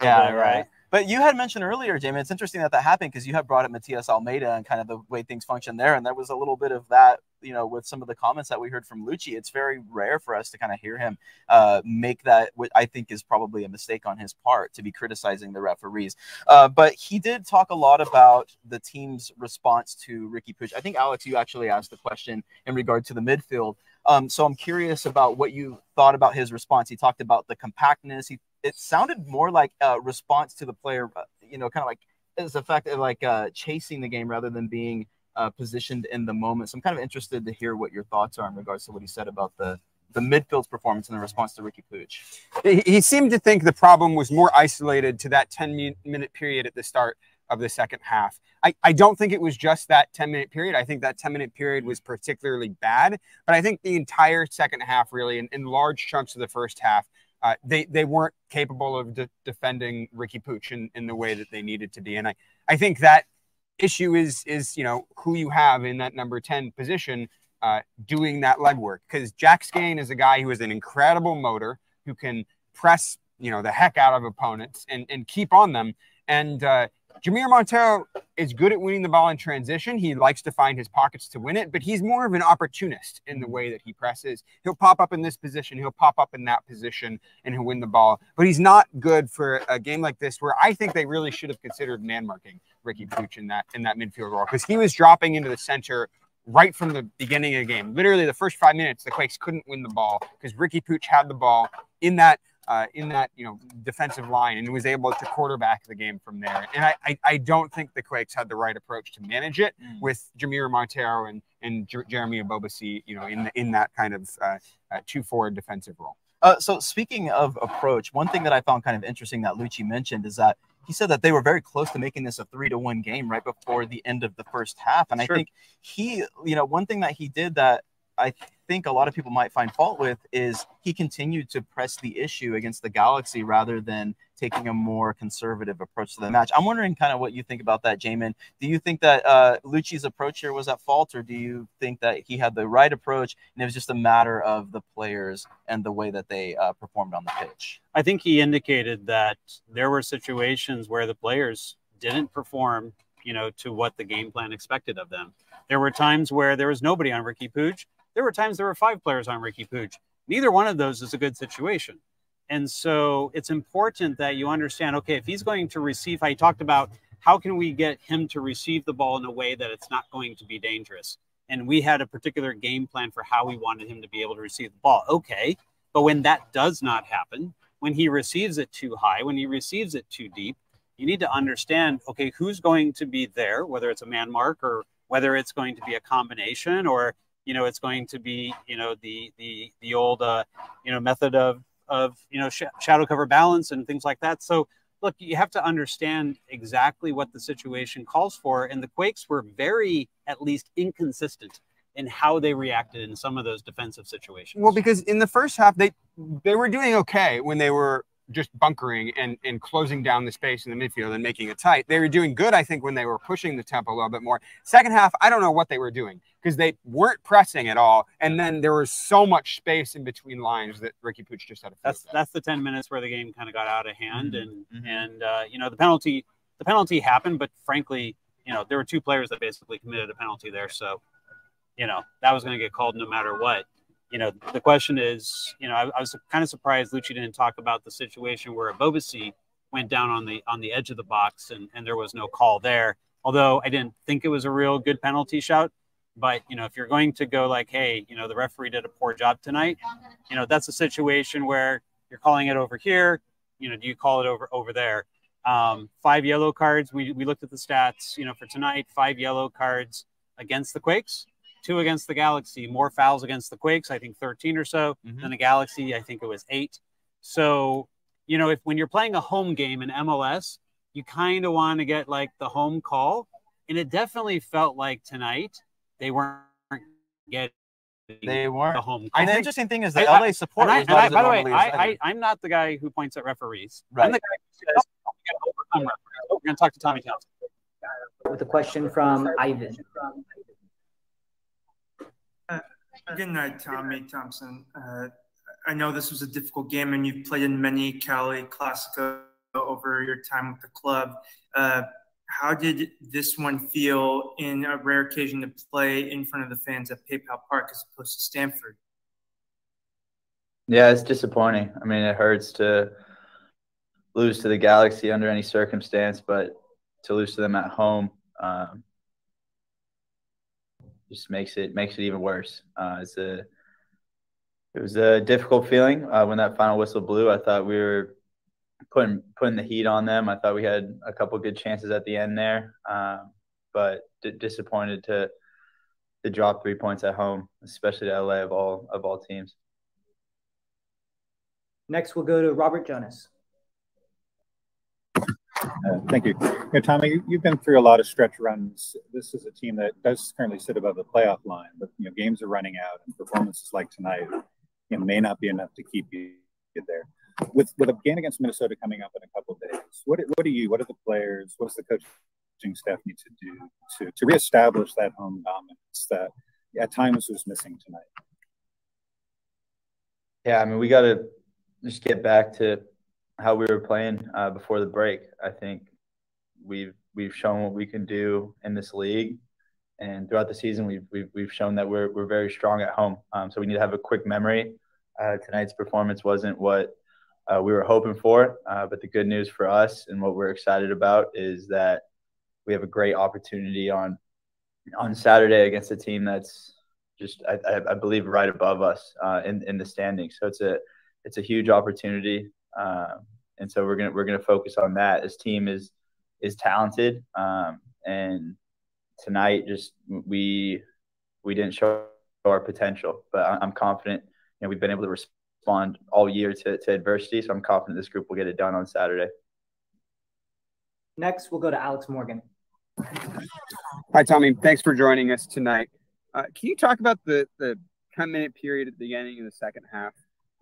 Yeah, right. But you had mentioned earlier, Jamie, it's interesting that that happened because you had brought up Matias Almeyda and kind of the way things function there. And there was a little bit of that, you know, with some of the comments that we heard from Luchi. It's very rare for us to kind of hear him uh, make that, what I think is probably a mistake on his part to be criticizing the referees. Uh, but he did talk a lot about the team's response to Riqui Puig. I think, Alex, you actually asked the question in regard to the midfield. Um, so I'm curious about what you thought about his response. He talked about the compactness. He it sounded more like a response to the player, uh, you know, kind of like as a fact of like uh, chasing the game rather than being uh, positioned in the moment. So I'm kind of interested to hear what your thoughts are in regards to what he said about the the midfield's performance in the response to Riqui Puig. He, he seemed to think the problem was more isolated to that 10 minute period at the start of the second half. I, I don't think it was just that 10 minute period. I think that 10 minute period was particularly bad, but I think the entire second half, really, in, in large chunks of the first half, uh, they they weren't capable of de- defending Riqui Puig in, in the way that they needed to be, and I I think that issue is is you know who you have in that number ten position uh, doing that legwork. Because Jack Skahan is a guy who is an incredible motor who can press you know the heck out of opponents and and keep on them, and uh, Jamiro Monteiro is good at winning the ball in transition. He likes to find his pockets to win it, but he's more of an opportunist in the way that he presses. He'll pop up in this position, he'll pop up in that position, and he'll win the ball. But he's not good for a game like this, where I think they really should have considered man marking Riqui Puig in that in that midfield role because he was dropping into the center right from the beginning of the game. Literally, the first five minutes, the Quakes couldn't win the ball because Riqui Puig had the ball in that uh, in that you know defensive line and was able to quarterback the game from there. And I, I, I don't think the Quakes had the right approach to manage it Mm. with Jamiro Monteiro and and Jer- Jeremy Ebobisse, you know, in the, in that kind of uh, uh, two forward defensive role. Uh, so speaking of approach, one thing that I found kind of interesting that Luchi mentioned is that he said that they were very close to making this a three to one game right before the end of the first half. And Sure. I think he, you know, one thing that he did that I think a lot of people might find fault with is he continued to press the issue against the Galaxy rather than taking a more conservative approach to the match. I'm wondering kind of what you think about that, Jamon. Do you think that uh, Luchi's approach here was at fault, or do you think that he had the right approach and it was just a matter of the players and the way that they uh, performed on the pitch? I think he indicated that there were situations where the players didn't perform, you know, to what the game plan expected of them. There were times where there was nobody on Riqui Puig. There were times there were five players on Riqui Puig. Neither one of those is a good situation. And so it's important that you understand okay, if he's going to receive, I talked about how can we get him to receive the ball in a way that it's not going to be dangerous. And we had a particular game plan for how we wanted him to be able to receive the ball. Okay. But when that does not happen, when he receives it too high, when he receives it too deep, you need to understand okay, who's going to be there, whether it's a man mark or whether it's going to be a combination or you know it's going to be you know the the the old uh, you know method of of you know sh- shadow cover balance and things like that. So look, you have to understand exactly what the situation calls for, and the Quakes were very at least inconsistent in how they reacted in some of those defensive situations. Well, because in the first half they they were doing okay when they were just bunkering and, and closing down the space in the midfield and making it tight. They were doing good, I think, when they were pushing the tempo a little bit more. Second half, I don't know what they were doing because they weren't pressing at all. And then there was so much space in between lines that Riqui Puig just had to That's that's the 10 minutes where the game kind of got out of hand. Mm-hmm. And and uh, you know, the penalty the penalty happened, but frankly, you know, there were two players that basically committed a penalty there. So, you know, that was going to get called no matter what you know, the question is, you know, I, I was kind of surprised Luchi didn't talk about the situation where Ebobisse went down on the on the edge of the box and, and there was no call there. Although I didn't think it was a real good penalty shout. But you know, if you're going to go like, hey, you know, the referee did a poor job tonight, you know, that's a situation where you're calling it over here. You know, do you call it over over there? Um, five yellow cards. We we looked at the stats. You know, for tonight, five yellow cards against the Quakes two against the Galaxy, more fouls against the Quakes, I think 13 or so. Mm-hmm. Than the Galaxy, I think it was eight. So, you know, if when you're playing a home game in MLS, you kind of want to get like the home call. And it definitely felt like tonight they weren't getting they weren't the home. And the interesting thing is the I, LA support. I, I, by the way, I, I, am not the guy who points at referees. Right. I'm the guy who says, "We're going to talk to Tommy Thompson." With a question from Ivan. Good night, Tommy Thompson. Uh, I know this was a difficult game, and you've played in many Cali Clasico over your time with the club. Uh, how did this one feel in a rare occasion to play in front of the fans at PayPal Park as opposed to Stanford? Yeah, it's disappointing. I mean, it hurts to lose to the Galaxy under any circumstance, but to lose to them at home, um, just makes it makes it even worse. Uh, it's a it was a difficult feeling uh, when that final whistle blew. I thought we were putting putting the heat on them. I thought we had a couple good chances at the end there, um, but d- disappointed to to drop three points at home, especially to LA of all of all teams. Next, we'll go to Robert Jonas. Uh, thank you. Tommy, you've been through a lot of stretch runs. This is a team that does currently sit above the playoff line, but you know games are running out, and performances like tonight know, may not be enough to keep you there. With with a game against Minnesota coming up in a couple of days, what what do you, what are the players, what's the coaching staff need to do to to reestablish that home dominance that at times was missing tonight? Yeah, I mean, we got to just get back to how we were playing uh, before the break. I think we've we've shown what we can do in this league, and throughout the season, we've we've, we've shown that we're we're very strong at home. Um, so we need to have a quick memory. Uh, tonight's performance wasn't what uh, we were hoping for, uh, but the good news for us and what we're excited about is that we have a great opportunity on on Saturday against a team that's just I, I, believe right above us uh, in in the standings. So it's a it's a huge opportunity. Um, and so we're gonna we're gonna focus on that. This team is is talented, um, and tonight just we we didn't show our potential, but I'm confident. You know, we've been able to respond all year to, to adversity, so I'm confident this group will get it done on Saturday. Next, we'll go to Alex Morgan. Hi, Tommy. Thanks for joining us tonight. Uh, can you talk about the the 10 minute period at the beginning of the second half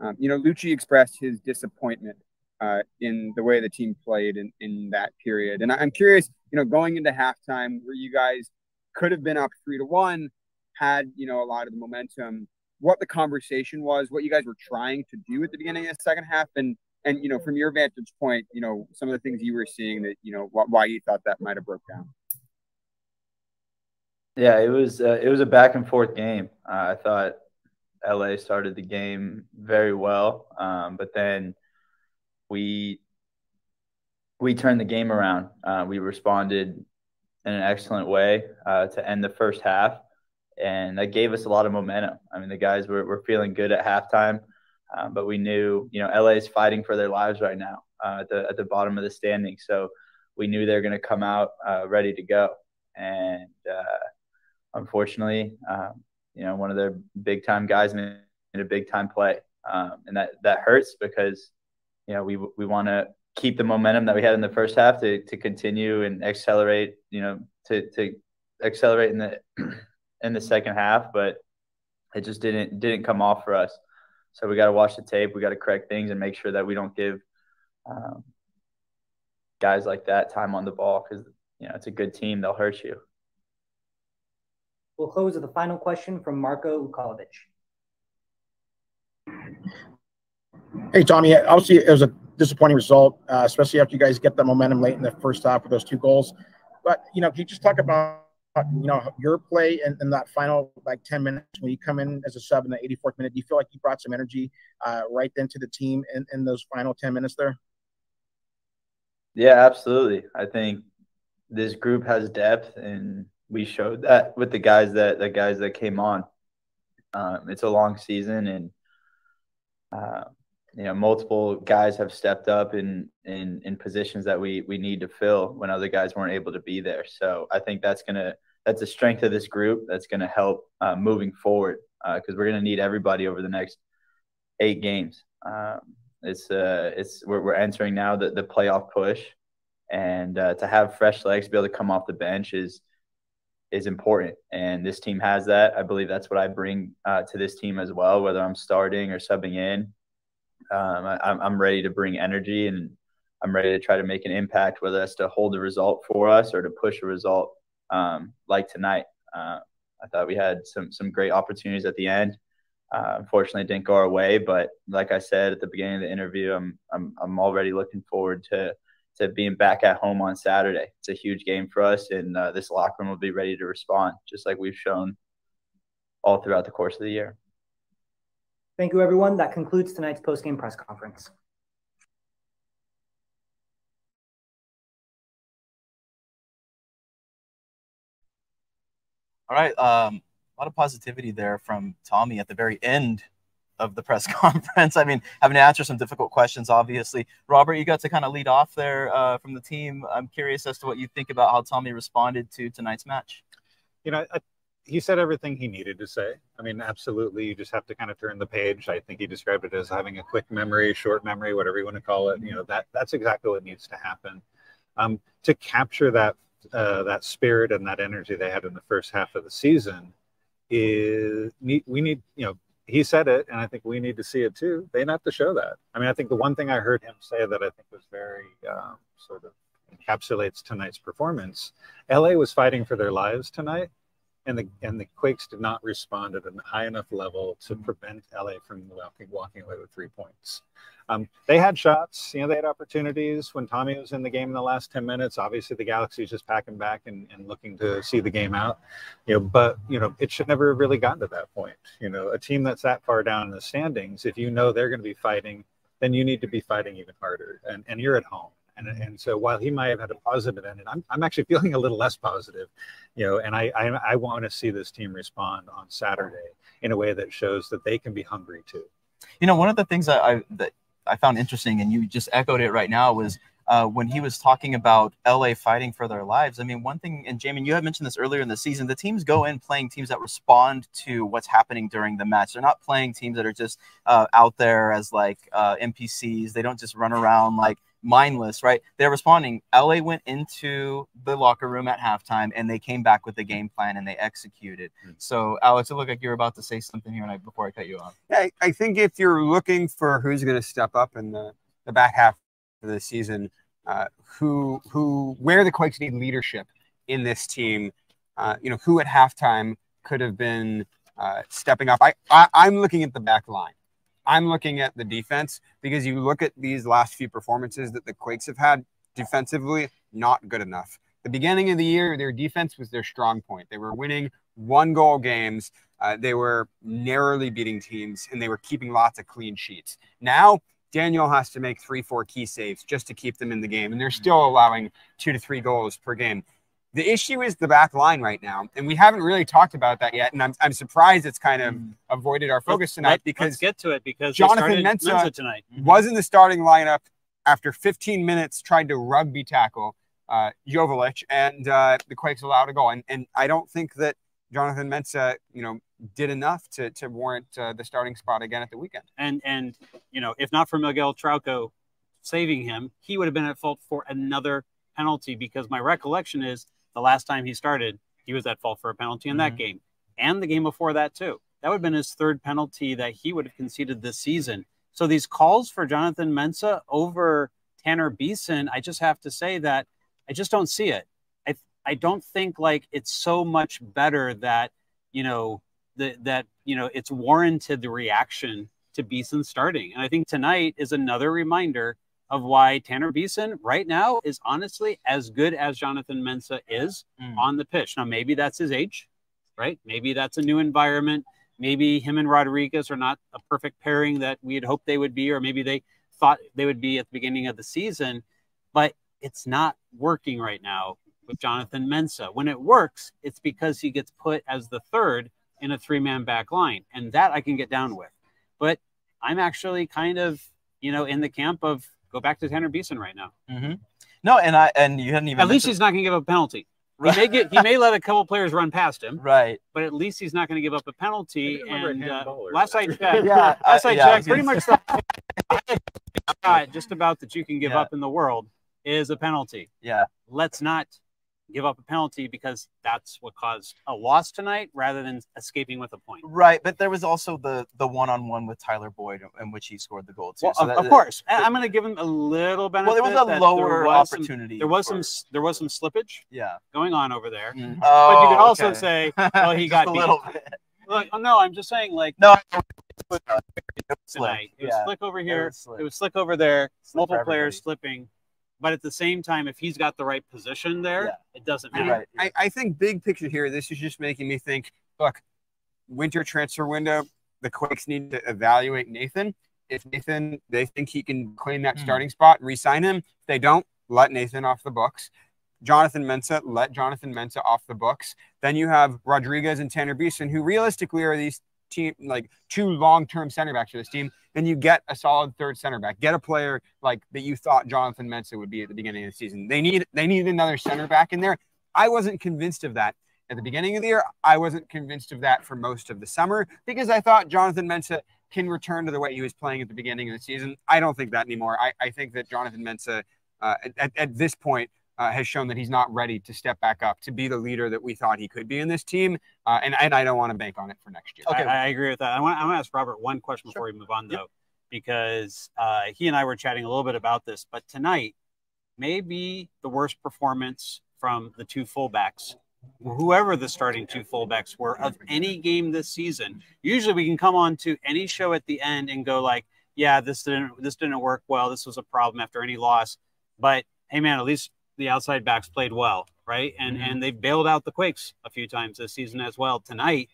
um, you know, Luchi expressed his disappointment uh, in the way the team played in, in that period. And I'm curious, you know, going into halftime where you guys could have been up three to one, had, you know, a lot of the momentum, what the conversation was, what you guys were trying to do at the beginning of the second half, and and you know, from your vantage point, you know, some of the things you were seeing that, you know, wh- why you thought that might have broke down. Yeah, it was uh, it was a back and forth game. Uh, I thought LA started the game very well, um, but then we we turned the game around. Uh, we responded in an excellent way uh, to end the first half, and that gave us a lot of momentum. I mean, the guys were, were feeling good at halftime, um, but we knew you know LA is fighting for their lives right now uh, at the at the bottom of the standing, so we knew they're going to come out uh, ready to go, and unfortunately, um, you know, one of their big time guys made a big time play. Um, and that, that hurts because, you know, we, we want to keep the momentum that we had in the first half to, to continue and accelerate, you know, to, to accelerate in the, <clears throat> in the second half, but it just didn't, didn't come off for us. So we got to watch the tape. We got to correct things and make sure that we don't give um, guys like that time on the ball because, you know, it's a good team. They'll hurt you. We'll close with a final question from Marco Ukalovic. Hey, Tommy. Obviously, it was a disappointing result, uh, especially after you guys get the momentum late in the first half with those two goals. But you know, can you just talk about you know your play in, in that final like 10 minutes when you come in as a sub in the 84th minute? Do you feel like you brought some energy uh, right then to the team in, in those final 10 minutes there? Yeah, absolutely. I think this group has depth and we showed that with the guys that the guys that came on. Um, it's a long season, and uh, you know multiple guys have stepped up in in in positions that we we need to fill when other guys weren't able to be there. So I think that's gonna that's a strength of this group that's gonna help uh, moving forward because uh, we're gonna need everybody over the next eight games. Um, it's uh it's we're, we're entering now the the playoff push, and uh, to have fresh legs be able to come off the bench is is important. And this team has that. I believe that's what I bring uh, to this team as well, whether I'm starting or subbing in. Um, I, I'm ready to bring energy and I'm ready to try to make an impact, whether that's to hold the result for us or to push a result um, like tonight. Uh, I thought we had some some great opportunities at the end. Uh, unfortunately, didn't go our way, but like I said at the beginning of the interview, I'm I'm I'm already looking forward to to being back at home on Saturday. It's a huge game for us, and uh, this locker room will be ready to respond, just like we've shown all throughout the course of the year. Thank you, everyone. That concludes tonight's post-game press conference. All right. Um, a lot of positivity there from Tommy at the very end of the press <laughs> conference. I mean, having to answer some difficult questions, obviously. Robert, you got to kind of lead off there uh, from the team. I'm curious as to what you think about how Tommy responded to tonight's match. You know, I, he said everything he needed to say. I mean, absolutely. You just have to kind of turn the page. I think he described it as having a quick memory, short memory, whatever you want to call it. You know, that that's exactly what needs to happen. Um, to capture that uh, that spirit and that energy they had in the first half of the season is we need you know he said it, and I think we need to see it too. They have to show that. I mean, I think the one thing I heard him say that I think was very um, sort of encapsulates tonight's performance. LA was fighting for their lives tonight, and the and the Quakes did not respond at a high enough level to prevent LA from walking walking away with three points. Um, they had shots, you know, they had opportunities when Tommy was in the game in the last 10 minutes. Obviously, the Galaxy's just packing back and, and looking to see the game out, you know, but, you know, it should never have really gotten to that point. You know, a team that's that far down in the standings, if you know they're going to be fighting, then you need to be fighting even harder. And, and you're at home. And, and so while he might have had a positive end, I'm, I'm actually feeling a little less positive, you know, and I, I, I want to see this team respond on Saturday in a way that shows that they can be hungry too. You know, one of the things that I, that I found interesting, and you just echoed it right now, was uh, when he was talking about LA fighting for their lives. I mean, one thing, and Jamon, you had mentioned this earlier in the season, the teams go in playing teams that respond to what's happening during the match. They're not playing teams that are just uh, out there as like uh, NPCs. They don't just run around like mindless, right? They're responding. LA went into the locker room at halftime and they came back with the game plan and they executed. Mm-hmm. So, Alex, it looked like you were about to say something here I, before I cut you off. I, I think if you're looking for who's going to step up in the, the back half of the season, uh, who who where the Quakes need leadership in this team. Uh, you know, who at halftime could have been uh, stepping up. I, I I'm looking at the back line. I'm looking at the defense because you look at these last few performances that the Quakes have had defensively, not good enough. The beginning of the year, their defense was their strong point. They were winning one goal games. Uh, they were narrowly beating teams and they were keeping lots of clean sheets. Now, Daniel has to make three, four key saves just to keep them in the game, and they're still allowing two to three goals per game. The issue is the back line right now, and we haven't really talked about that yet. And I'm, I'm surprised it's kind of avoided our focus Let's- tonight let- because get to it because Jonathan started Mensah, Mensah tonight. was in the starting lineup after 15 minutes, tried to rugby tackle uh, Jovelic, and uh, the Quakes allowed a goal. And, and I don't think that Jonathan Mensah, you know, did enough to, to warrant uh, the starting spot again at the weekend. and and you know if not for Miguel Trauco saving him, he would have been at fault for another penalty because my recollection is the last time he started, he was at fault for a penalty in that mm-hmm. game and the game before that too. That would have been his third penalty that he would have conceded this season. So these calls for Jonathan Mensah over Tanner Beeson, I just have to say that I just don't see it. I I don't think like it's so much better that you know that that you know it's warranted the reaction to Beeson starting. And I think tonight is another reminder of why Tanner Beeson right now is honestly as good as Jonathan Mensah is Mm. on the pitch. Now maybe that's his age, right? Maybe that's a new environment. Maybe him and Rodriguez are not a perfect pairing that we had hoped they would be, or maybe they thought they would be at the beginning of the season. But it's not working right now with Jonathan Mensah. When it works, it's because he gets put as the third in a three man back line. And that I can get down with. But I'm actually kind of, you know, in the camp of go back to Tanner Beeson right now. Mm-hmm. No, and I and you hadn't even At least mentioned- he's not going to give up a penalty. He may get he may <laughs> let a couple players run past him, right? But at least he's not going to give up a penalty. And uh, <laughs> last I checked, Yeah, last uh, I yeah, checked, pretty much the shot <laughs> just about that you can give Yeah. up in the world is a penalty. Yeah. Let's not give up a penalty because that's what caused a loss tonight, rather than escaping with a point. Right, but there was also the the one on one with Tyler Boyd in which he scored the goal too. Well, So of, that- of course, I- I'm going to give him a little benefit. Well, there was a lower was some- opportunity there was for- some there was some slippage. Yeah. going on over there. Oh, but you Oh, could also oh, okay. say, well, he <laughs> got a beat. little bit. Look, oh, no, I'm just saying, like No, <laughs> tonight. It was Yeah. slick over It here. was slick. It was slick over there. Slick multiple players slipping. But at the same time, if he's got the right position there, it doesn't matter. I, I think big picture here, this is just making me think look, winter transfer window, the Quakes need to evaluate Nathan. If Nathan, they think he can claim that Hmm. starting spot, re sign him. If they don't, let Nathan off the books. Jonathan Mensah, let Jonathan Mensah off the books. Then you have Rodriguez and Tanner Beeson, who realistically are these team like two long-term center backs for this team. Then you get a solid third center back. Get a player like that you thought Jonathan Mensah would be at the beginning of the season. They need they need another center back in there. I wasn't convinced of that at the beginning of the year. I wasn't convinced of that for most of the summer because I thought Jonathan Mensah can return to the way he was playing at the beginning of the season. I don't think that anymore. I, I think that Jonathan Mensah uh, at, at this point uh, has shown that he's not ready to step back up to be the leader that we thought he could be in this team. Uh, and, and I don't want to bank on it for next year. I, I agree with that. I want, I want to ask Robert one question before we move on, though, because uh, he and I were chatting a little bit about this. But tonight may be the worst performance from the two fullbacks, whoever the starting two fullbacks were of any game this season. Usually, we can come on to any show at the end and go like, "Yeah, this didn't this didn't work well. This was a problem after any loss." But hey, man, at least the outside backs played well, right? And Mhm. and they bailed out the Quakes a few times this season as well. Tonight,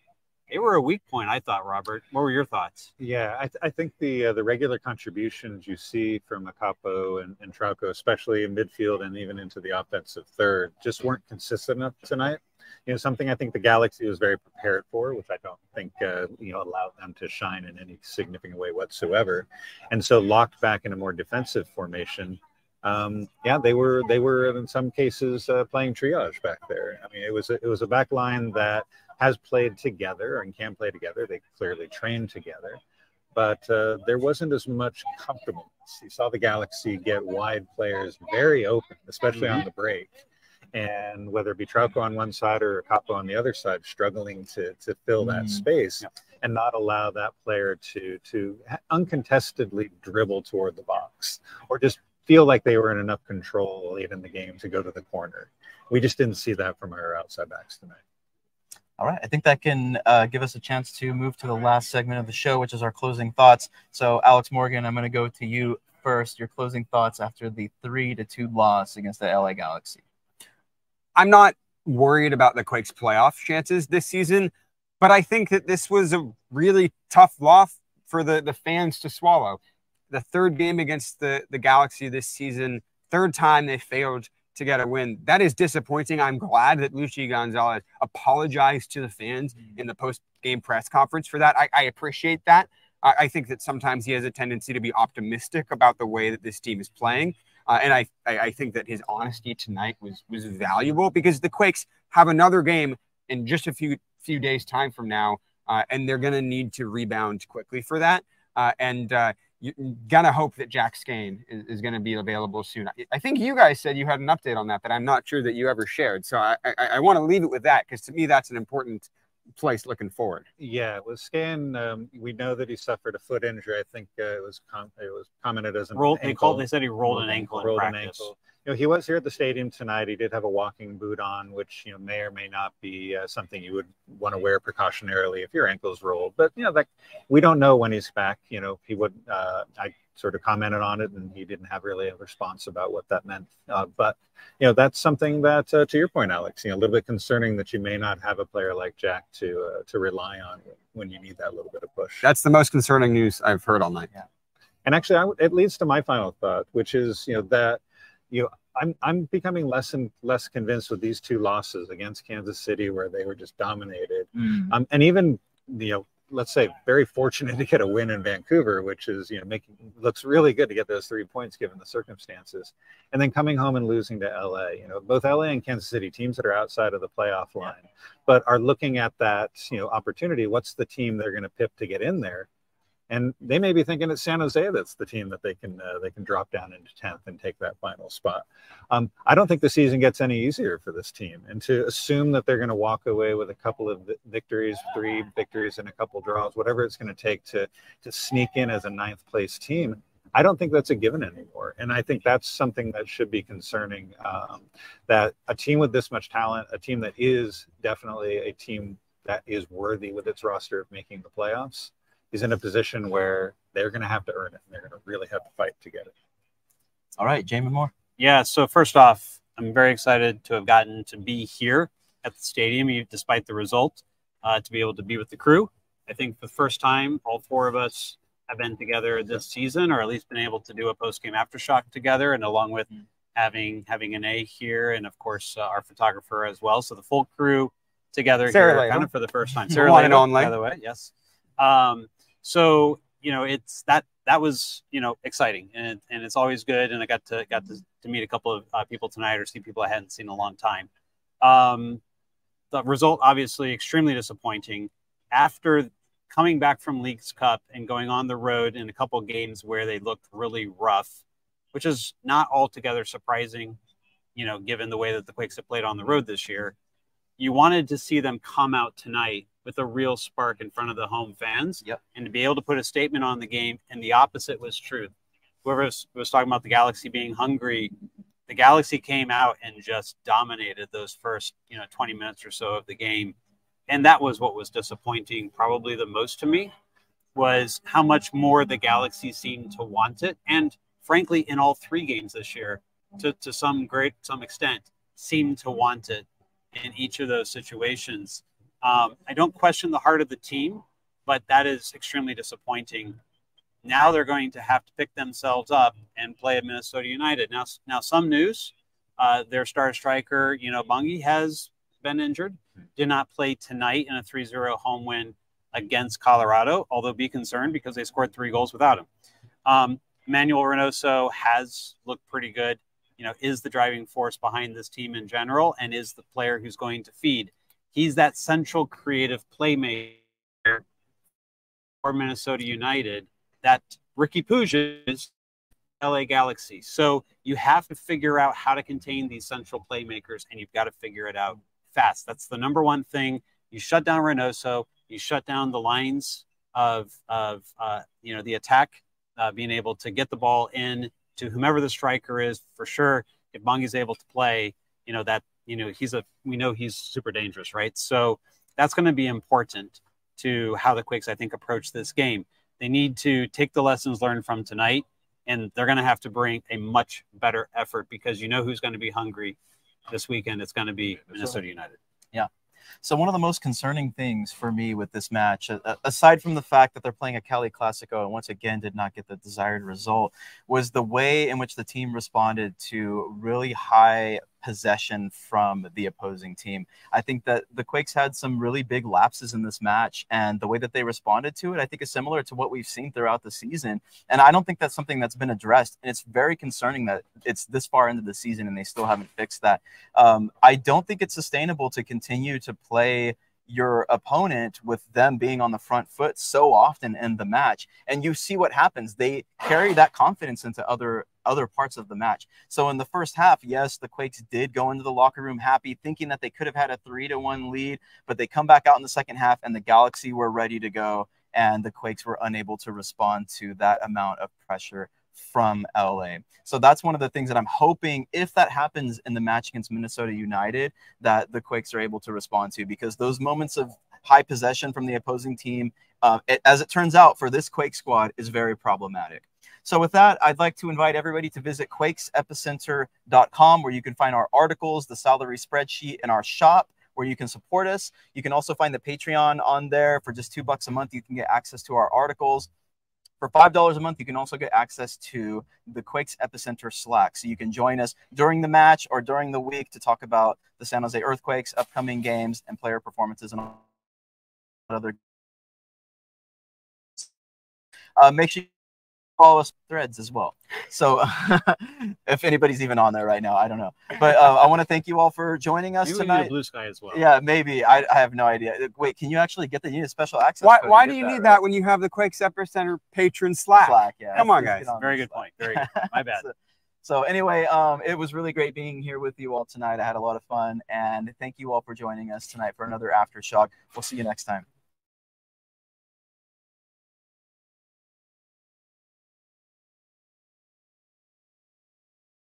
they were a weak point, I thought. Robert, what were your thoughts? Yeah, I, th- I think the uh, the regular contributions you see from Akapo and, and Trauco, especially in midfield and even into the offensive third, just weren't consistent enough tonight. You know, something I think the Galaxy was very prepared for, which I don't think uh, you know allowed them to shine in any significant way whatsoever. And so, locked back in a more defensive formation, um, yeah, they were they were in some cases uh, playing triage back there. I mean, it was a, it was a back line that has played together and can play together. They clearly trained together, but uh, there wasn't as much comfortableness. You saw the Galaxy get wide players very open, especially on Mhm. the break. And whether it be Trauco on one side or Capo on the other side, struggling to to fill that Mhm. space and not allow that player to to uncontestedly dribble toward the box or just feel like they were in enough control late in the game to go to the corner. We just didn't see that from our outside backs tonight. All right, I think that can uh, give us a chance to move to the last segment of the show, which is our closing thoughts. So, Alex Morgan, I'm going to go to you first. Your closing thoughts after the three to two loss against the LA Galaxy. I'm not worried about the Quakes playoff chances this season, but I think that this was a really tough loss for the, the fans to swallow. The third game against the, the Galaxy this season, third time they failed to get a win. That is disappointing. I'm glad that Luchi Gonzalez apologized to the fans in the post game press conference for that. I, I appreciate that. I, I, think that sometimes he has a tendency to be optimistic about the way that this team is playing. Uh, and I, I think that his honesty tonight was was valuable because the Quakes have another game in just a few few days time from now, uh, and they're going to need to rebound quickly for that. Uh, and you're gonna hope that Jack Skahan is, is going to be available soon. I, I, think you guys said you had an update on that that I'm not sure that you ever shared. So I, I, I want to leave it with that because to me that's an important place looking forward. Yeah, with Skahan, um, we know that he suffered a foot injury. I think uh, it was com- it was commented as an rolled. Ankle. They called. They said he rolled, an ankle. Rolled an ankle you know, he was here at the stadium tonight. He did have a walking boot on, which you know may or may not be uh, something you would want to wear precautionarily if your ankle's rolled. But you know, that we don't know when he's back. You know, he would. Uh, I sort of commented on it, and he didn't have really a response about what that meant. Uh, but you know, that's something that, uh, to your point, Alex, you know, a little bit concerning that you may not have a player like Jack to uh, to rely on when you need that little bit of push. That's the most concerning news I've heard all night. Yeah. And actually, I, it leads to my final thought, which is, you know, that you know, I'm I'm becoming less and less convinced with these two losses against Kansas City, where they were just dominated, Mm. um, and even you know, let's say very fortunate <laughs> to get a win in Vancouver, which is you know making looks really good to get those three points given the circumstances, and then coming home and losing to LA. You know, both LA and Kansas City teams that are outside of the playoff line, but are looking at that you know opportunity. What's the team they're going to pip to get in there? And they may be thinking it's San Jose that's the team that they can uh, they can drop down into tenth and take that final spot. Um, I don't think the season gets any easier for this team, and to assume that they're going to walk away with a couple of victories, three victories, and a couple draws, whatever it's going to take to to sneak in as a ninth place team. I don't think that's a given anymore, and I think that's something that should be concerning. Um, that a team with this much talent, a team that is definitely a team that is worthy with its roster of making the playoffs is in a position where they're going to have to earn it. And they're going to really have to fight to get it. All right, Jamon Moore. Yeah. So first off, I'm very excited to have gotten to be here at the stadium, despite the result, uh, to be able to be with the crew. I think for the first time, all four of us have been together this season, or at least been able to do a post game aftershock together, and along with having having an A here, and of course uh, our photographer as well. So the full crew together Sarah here, Leo. kind of for the first time. <laughs> One Sarah and Leo, only. by the way, yes. Um, so you know, it's that that was you know exciting, and and it's always good. And I got to got to, to meet a couple of uh, people tonight, or see people I hadn't seen in a long time. Um, the result obviously extremely disappointing. After coming back from Leagues Cup and going on the road in a couple of games where they looked really rough, which is not altogether surprising, you know, given the way that the Quakes have played on the road this year. You wanted to see them come out tonight with a real spark in front of the home fans yep. and to be able to put a statement on the game. And the opposite was true. Whoever was, was talking about the Galaxy being hungry, the Galaxy came out and just dominated those first, you know, 20 minutes or so of the game. And that was what was disappointing, probably the most to me, was how much more the Galaxy seemed to want it. And frankly, in all three games this year, to, to some great some extent, seemed to want it in each of those situations. Um, I don't question the heart of the team, but that is extremely disappointing. Now they're going to have to pick themselves up and play at Minnesota United. Now, now some news: uh, their star striker, you know, Bongi has been injured, did not play tonight in a 3-0 home win against Colorado. Although be concerned because they scored three goals without him. Um, Manuel Reynoso has looked pretty good. You know, is the driving force behind this team in general, and is the player who's going to feed he's that central creative playmaker for Minnesota United that Riqui Puig is LA Galaxy. So you have to figure out how to contain these central playmakers and you've got to figure it out fast. That's the number one thing. You shut down Reynoso, you shut down the lines of, of uh, you know, the attack, uh, being able to get the ball in to whomever the striker is for sure. If Bongi's able to play, you know that you know he's a we know he's super dangerous, right? So that's going to be important to how the Quakes I think approach this game. They need to take the lessons learned from tonight, and they're going to have to bring a much better effort because you know who's going to be hungry this weekend. It's going to be Minnesota United. Yeah. So one of the most concerning things for me with this match, aside from the fact that they're playing a Cali Clasico and once again did not get the desired result, was the way in which the team responded to really high possession from the opposing team. I think that the Quakes had some really big lapses in this match, and the way that they responded to it, I think, is similar to what we've seen throughout the season. And I don't think that's something that's been addressed. And it's very concerning that it's this far into the season and they still haven't fixed that. Um, I don't think it's sustainable to continue to play your opponent with them being on the front foot so often in the match and you see what happens they carry that confidence into other other parts of the match so in the first half yes the quakes did go into the locker room happy thinking that they could have had a 3 to 1 lead but they come back out in the second half and the galaxy were ready to go and the quakes were unable to respond to that amount of pressure from LA. So that's one of the things that I'm hoping if that happens in the match against Minnesota United that the Quakes are able to respond to because those moments of high possession from the opposing team, uh, it, as it turns out for this Quake squad, is very problematic. So with that, I'd like to invite everybody to visit quakesepicenter.com where you can find our articles, the salary spreadsheet, and our shop where you can support us. You can also find the Patreon on there for just two bucks a month. You can get access to our articles. For $5 a month, you can also get access to the Quakes Epicenter Slack. So you can join us during the match or during the week to talk about the San Jose Earthquakes, upcoming games, and player performances and other. Uh, make sure follow us threads as well. So <laughs> if anybody's even on there right now, I don't know. But uh, I want to thank you all for joining us Maybe we need tonight. a blue sky as well. Yeah, maybe. I, I have no idea. Wait, can you actually get the you need a special access? Why, why do you that, need right? that when you have the Quake Quakes Center Patreon Slack? Slack, yeah. Come on, guys. on Very the good point. Very good. My bad. <laughs> So, so anyway, um, it was really great being here with you all tonight. I had a lot of fun, and thank you all for joining us tonight for another aftershock. We'll see you next time.